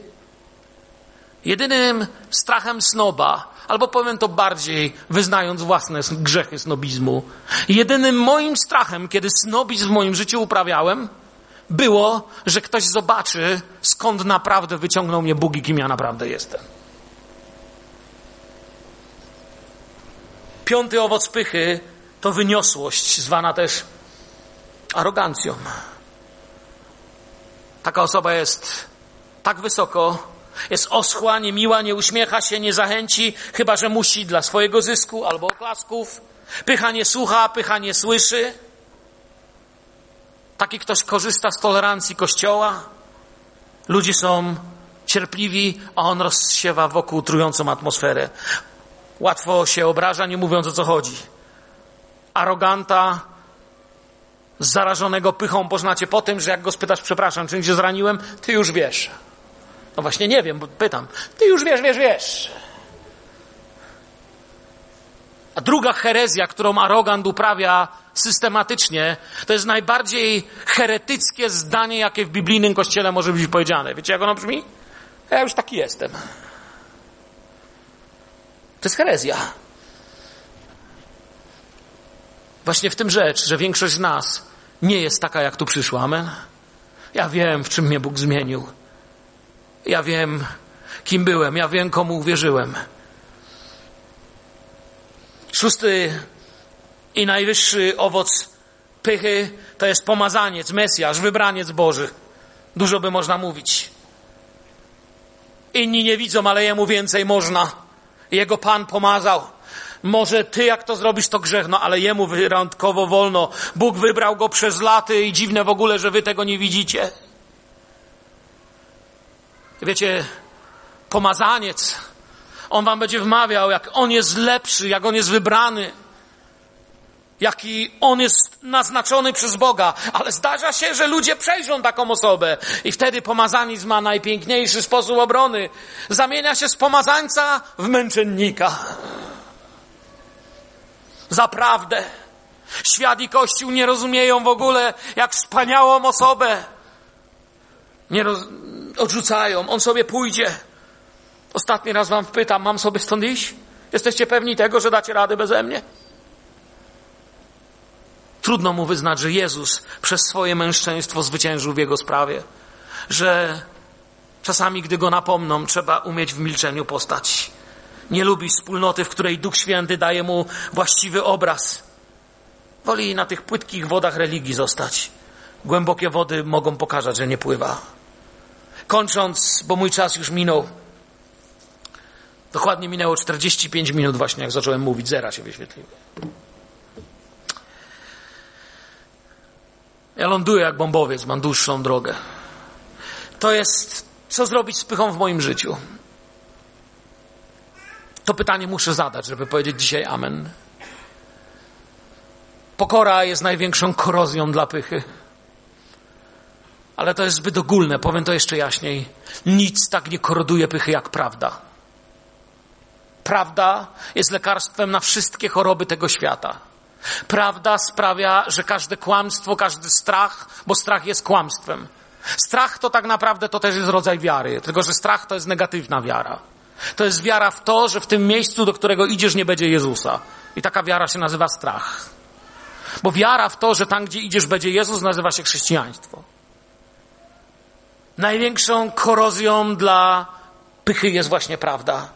Jedynym strachem snoba, albo powiem to bardziej, wyznając własne grzechy snobizmu, jedynym moim strachem, kiedy snobizm w moim życiu uprawiałem, było, że ktoś zobaczy, skąd naprawdę wyciągnął mnie Bóg i kim ja naprawdę jestem. Piąty owoc pychy to wyniosłość, zwana też arogancją. Taka osoba jest tak wysoko, jest oschła, niemiła, nie uśmiecha się, nie zachęci, chyba że musi dla swojego zysku albo oklasków. Pycha nie słucha, pycha nie słyszy. Taki ktoś korzysta z tolerancji Kościoła. Ludzie są cierpliwi, a on rozsiewa wokół trującą atmosferę. Łatwo się obraża, nie mówiąc o co chodzi. Aroganta, zarażonego pychą poznacie po tym, że jak go spytasz, przepraszam, czym cię zraniłem, ty już wiesz. No właśnie nie wiem, bo pytam. Ty już wiesz, wiesz, wiesz. A druga herezja, którą arogant uprawia systematycznie, to jest najbardziej heretyckie zdanie, jakie w biblijnym kościele może być powiedziane. Wiecie, jak ono brzmi? Ja już taki jestem. To jest herezja. Właśnie w tym rzecz, że większość z nas nie jest taka, jak tu przyszła. Amen. Ja wiem, w czym mnie Bóg zmienił. Ja wiem, kim byłem. Ja wiem, komu uwierzyłem. Szósty i najwyższy owoc pychy to jest pomazaniec, Mesjasz, wybraniec Boży. Dużo by można mówić. Inni nie widzą, ale jemu więcej można. Jego Pan pomazał. Może ty, jak to zrobisz, to grzech, no ale jemu wyjątkowo wolno. Bóg wybrał go przez laty i dziwne w ogóle, że wy tego nie widzicie. Wiecie, pomazaniec, on wam będzie wmawiał, jak on jest lepszy, jak on jest wybrany, jaki on jest naznaczony przez Boga, ale zdarza się, że ludzie przejrzą taką osobę i wtedy pomazaniec ma najpiękniejszy sposób obrony. Zamienia się z pomazańca w męczennika. Zaprawdę. Świat i Kościół nie rozumieją w ogóle, jak wspaniałą osobę nie roz... odrzucają. On sobie pójdzie. Ostatni raz wam pytam, mam sobie stąd iść? Jesteście pewni tego, że dacie radę beze mnie? Trudno mu wyznać, że Jezus przez swoje mężczyństwo zwyciężył w jego sprawie, że czasami, gdy go napomną, trzeba umieć w milczeniu postać. Nie lubi wspólnoty, w której Duch Święty daje mu właściwy obraz. Woli na tych płytkich wodach religii zostać. Głębokie wody mogą pokazać, że nie pływa. Kończąc, bo mój czas już minął. Dokładnie minęło 45 minut właśnie, jak zacząłem mówić. Zera się wyświetliły. Ja ląduję jak bombowiec, mam dłuższą drogę. To jest, co zrobić z pychą w moim życiu. To pytanie muszę zadać, żeby powiedzieć dzisiaj amen. Pokora jest największą korozją dla pychy. Ale to jest zbyt ogólne, powiem to jeszcze jaśniej. Nic tak nie koroduje pychy jak prawda. Prawda jest lekarstwem na wszystkie choroby tego świata. Prawda sprawia, że każde kłamstwo, każdy strach, bo strach jest kłamstwem. Strach to tak naprawdę to też jest rodzaj wiary, tylko że strach to jest negatywna wiara. To jest wiara w to, że w tym miejscu, do którego idziesz, nie będzie Jezusa. I taka wiara się nazywa strach. Bo wiara w to, że tam, gdzie idziesz, będzie Jezus, nazywa się chrześcijaństwo. Największą korozją dla pychy jest właśnie prawda.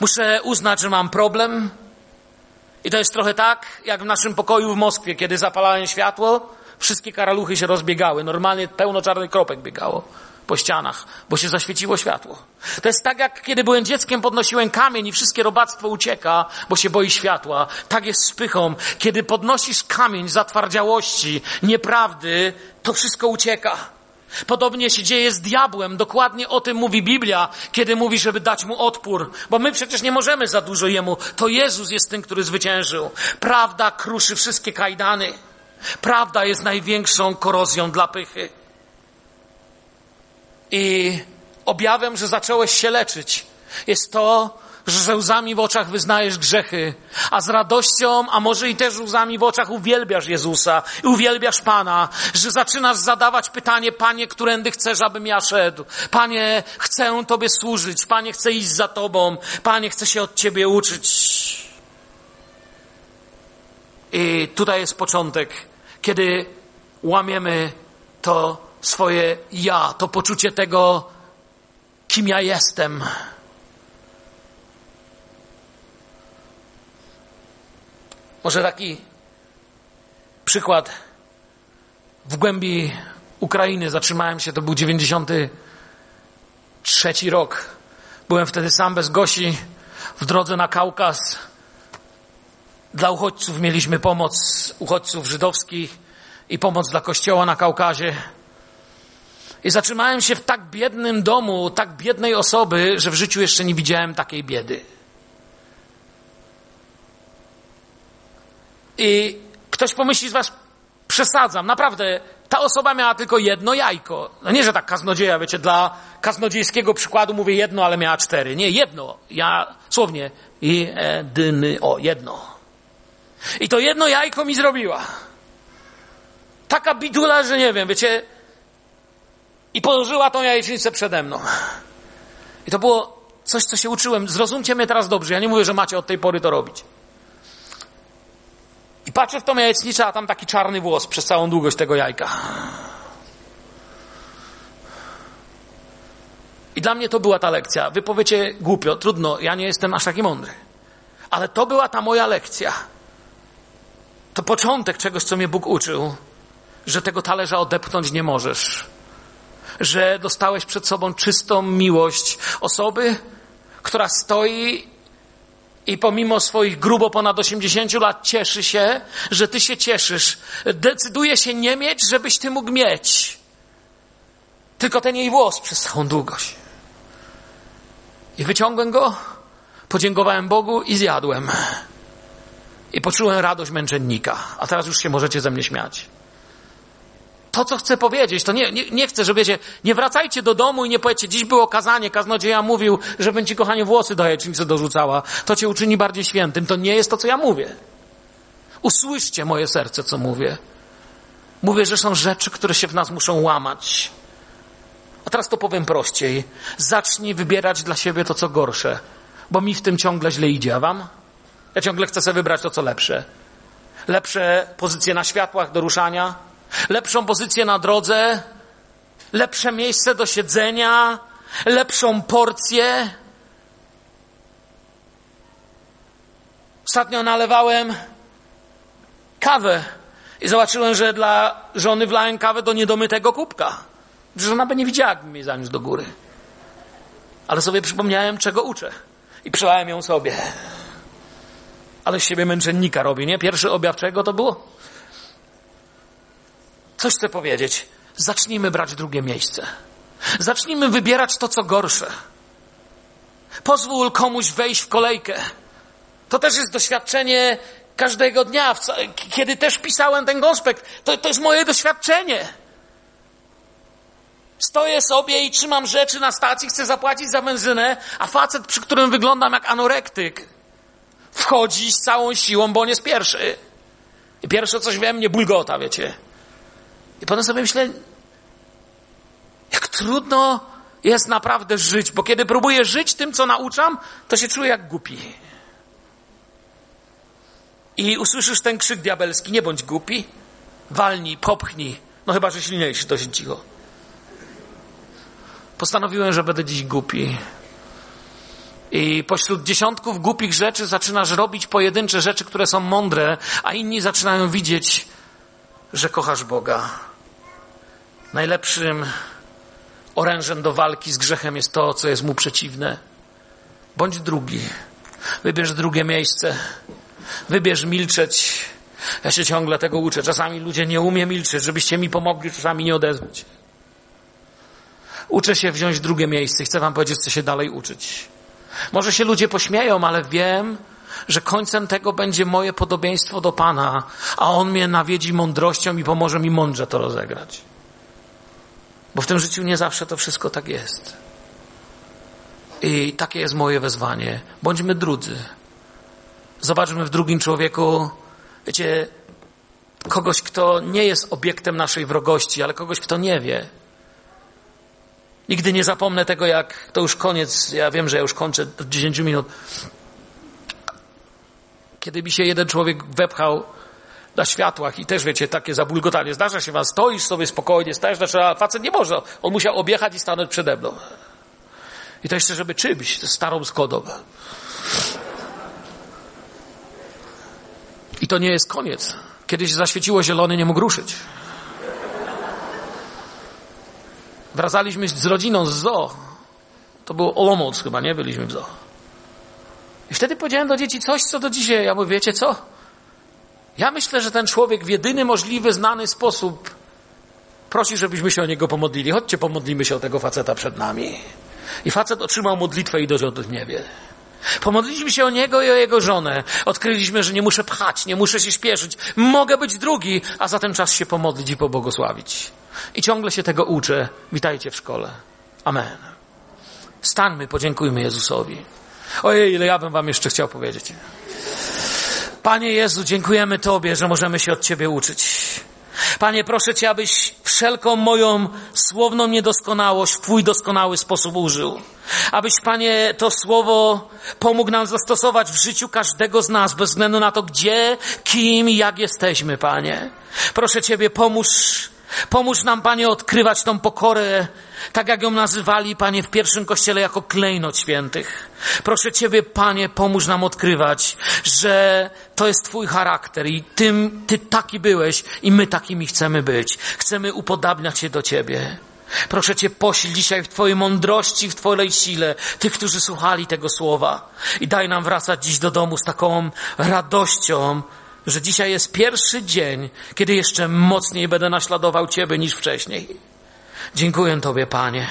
Muszę uznać, że mam problem. I to jest trochę tak, jak w naszym pokoju w Moskwie, kiedy zapalałem światło, wszystkie karaluchy się rozbiegały. Normalnie pełno czarnych kropek biegało po ścianach, bo się zaświeciło światło. To jest tak, jak kiedy byłem dzieckiem, podnosiłem kamień i wszystkie robactwo ucieka, bo się boi światła. Tak jest z pychą. Kiedy podnosisz kamień zatwardziałości, nieprawdy, to wszystko ucieka. Podobnie się dzieje z diabłem. Dokładnie o tym mówi Biblia, kiedy mówi, żeby dać mu odpór. Bo my przecież nie możemy za dużo jemu. To Jezus jest tym, który zwyciężył. Prawda kruszy wszystkie kajdany. Prawda jest największą korozją dla pychy. I objawem, że zacząłeś się leczyć, jest to, że łzami w oczach wyznajesz grzechy, a z radością, a może i też łzami w oczach uwielbiasz Jezusa i uwielbiasz Pana, że zaczynasz zadawać pytanie, Panie, którędy chcesz, abym ja szedł? Panie, chcę Tobie służyć, Panie, chcę iść za Tobą, Panie, chcę się od Ciebie uczyć. I tutaj jest początek, kiedy łamiemy to swoje ja, to poczucie tego, kim ja jestem. Może taki przykład w głębi Ukrainy. Zatrzymałem się, to był 93 rok. Byłem wtedy sam bez Gosi w drodze na Kaukaz. Dla uchodźców mieliśmy pomoc uchodźców żydowskich i pomoc dla kościoła na Kaukazie. I zatrzymałem się w tak biednym domu, tak biednej osoby, że w życiu jeszcze nie widziałem takiej biedy. I ktoś pomyśli z was, przesadzam, naprawdę, ta osoba miała tylko jedno jajko. No nie, że tak kaznodzieja, wiecie, dla kaznodziejskiego przykładu mówię jedno, ale miała cztery. Nie, jedno. Ja, słownie, jedyny, o, jedno. I to jedno jajko mi zrobiła. Taka bidula, że nie wiem, wiecie, i położyła tą jajecznicę przede mną. I to było coś, co się uczyłem. Zrozumcie mnie teraz dobrze. Ja nie mówię, że macie od tej pory to robić. I patrzę w tą jajecznicę, a tam taki czarny włos przez całą długość tego jajka. I dla mnie to była ta lekcja. Wy powiecie głupio, trudno, ja nie jestem aż taki mądry. Ale to była ta moja lekcja. To początek czegoś, co mnie Bóg uczył, że tego talerza odepchnąć nie możesz że dostałeś przed sobą czystą miłość osoby, która stoi i pomimo swoich grubo ponad 80 lat cieszy się, że ty się cieszysz. Decyduje się nie mieć, żebyś ty mógł mieć. Tylko ten jej włos przez całą długość. I wyciągłem go, podziękowałem Bogu i zjadłem. I poczułem radość męczennika. A teraz już się możecie ze mnie śmiać to, co chcę powiedzieć, to nie, nie, nie chcę, że wiecie, nie wracajcie do domu i nie powiecie, dziś było kazanie, kaznodzieja mówił, że będzie kochanie włosy do jajecznicy dorzucała. To cię uczyni bardziej świętym. To nie jest to, co ja mówię. Usłyszcie moje serce, co mówię. Mówię, że są rzeczy, które się w nas muszą łamać. A teraz to powiem prościej. Zacznij wybierać dla siebie to, co gorsze, bo mi w tym ciągle źle idzie, a wam? Ja ciągle chcę sobie wybrać to, co lepsze. Lepsze pozycje na światłach do ruszania, lepszą pozycję na drodze, lepsze miejsce do siedzenia, lepszą porcję. Ostatnio nalewałem kawę i zobaczyłem, że dla żony wlałem kawę do niedomytego kubka. Że ona by nie widziała, jakbym jej zaniósł do góry. Ale sobie przypomniałem, czego uczę. I przelałem ją sobie. Ale z siebie męczennika robi, nie? Pierwszy objaw czego to było? Coś chcę powiedzieć. Zacznijmy brać drugie miejsce. Zacznijmy wybierać to, co gorsze. Pozwól komuś wejść w kolejkę. To też jest doświadczenie każdego dnia, kiedy też pisałem ten konspekt. To, to jest moje doświadczenie. Stoję sobie i trzymam rzeczy na stacji, chcę zapłacić za benzynę, a facet, przy którym wyglądam jak anorektyk, wchodzi z całą siłą, bo on jest pierwszy. I pierwsze coś we mnie bulgota, wiecie. I potem sobie myślę, jak trudno jest naprawdę żyć, bo kiedy próbuję żyć tym, co nauczam, to się czuję jak głupi. i usłyszysz ten krzyk diabelski, nie bądź głupi, walnij, popchnij, no chyba, że silniejszy, się cicho. Postanowiłem, że będę dziś głupi. I pośród dziesiątków głupich rzeczy zaczynasz robić pojedyncze rzeczy, które są mądre, a inni zaczynają widzieć, że kochasz Boga. Najlepszym orężem do walki z grzechem jest to, co jest mu przeciwne. Bądź drugi. Wybierz drugie miejsce. Wybierz milczeć. Ja się ciągle tego uczę. Czasami ludzie nie umie milczeć, żebyście mi pomogli czasami nie odezwać. Uczę się wziąć drugie miejsce. Chcę wam powiedzieć, co się dalej uczyć. Może się ludzie pośmieją, ale wiem, że końcem tego będzie moje podobieństwo do Pana, a On mnie nawiedzi mądrością i pomoże mi mądrze to rozegrać. Bo w tym życiu nie zawsze to wszystko tak jest. I takie jest moje wezwanie. Bądźmy drudzy. Zobaczmy w drugim człowieku, wiecie, kogoś, kto nie jest obiektem naszej wrogości, ale kogoś, kto nie wie. Nigdy nie zapomnę tego, jak to już koniec, ja wiem, że ja już kończę od 10 minut. Kiedy mi się jeden człowiek wepchał na światłach i też wiecie, takie zabulgotanie. Zdarza się was, stoisz sobie spokojnie, stajesz, znaczy, a facet nie może. On musiał objechać i stanąć przede mną. I to jeszcze, żeby czymś, starą Skodą. I to nie jest koniec. Kiedyś zaświeciło zielone, nie mógł ruszyć. Wracaliśmy z rodziną z zoo. To był Olomouc chyba, nie? Byliśmy w zoo. I wtedy powiedziałem do dzieci coś, co do dzisiaj. Ja mówię, wiecie co? Ja myślę, że ten człowiek w jedyny możliwy, znany sposób prosi, żebyśmy się o niego pomodlili. Chodźcie, pomodlimy się o tego faceta przed nami. I facet otrzymał modlitwę i doszedł w niebie. Pomodliliśmy się o niego i o jego żonę. Odkryliśmy, że nie muszę pchać, nie muszę się śpieszyć. Mogę być drugi, a zatem czas się pomodlić i pobłogosławić. I ciągle się tego uczę. Witajcie w szkole. Amen. Stańmy, podziękujmy Jezusowi. Ojej, ile ja bym wam jeszcze chciał powiedzieć. Panie Jezu, dziękujemy Tobie, że możemy się od Ciebie uczyć. Panie, proszę Cię, abyś wszelką moją słowną niedoskonałość w Twój doskonały sposób użył. Abyś, Panie, to słowo pomógł nam zastosować w życiu każdego z nas, bez względu na to, gdzie, kim i jak jesteśmy, Panie. Proszę Ciebie, pomóż Pomóż nam, Panie, odkrywać tą pokorę, tak jak ją nazywali, Panie, w pierwszym kościele jako klejnot świętych. Proszę Ciebie, Panie, pomóż nam odkrywać, że to jest Twój charakter i tym, Ty taki byłeś i my takimi chcemy być. Chcemy upodabniać się do Ciebie. Proszę Cię, posil dzisiaj w Twojej mądrości, w Twojej sile tych, którzy słuchali tego słowa. I daj nam wracać dziś do domu z taką radością, że dzisiaj jest pierwszy dzień, kiedy jeszcze mocniej będę naśladował Ciebie niż wcześniej. Dziękuję Tobie, Panie,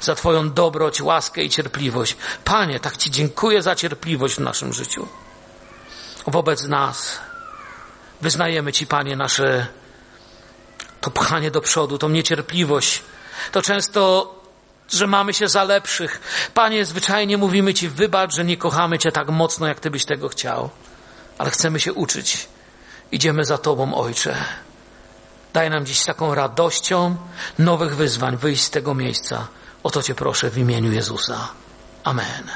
za Twoją dobroć, łaskę i cierpliwość. Panie, tak Ci dziękuję za cierpliwość w naszym życiu. Wobec nas wyznajemy Ci, Panie, nasze to pchanie do przodu, tą niecierpliwość. To często że mamy się za lepszych. Panie, zwyczajnie mówimy Ci, wybacz, że nie kochamy Cię tak mocno, jak Ty byś tego chciał ale chcemy się uczyć. Idziemy za Tobą, Ojcze. Daj nam dziś taką radością nowych wyzwań wyjść z tego miejsca. O to Cię proszę w imieniu Jezusa. Amen.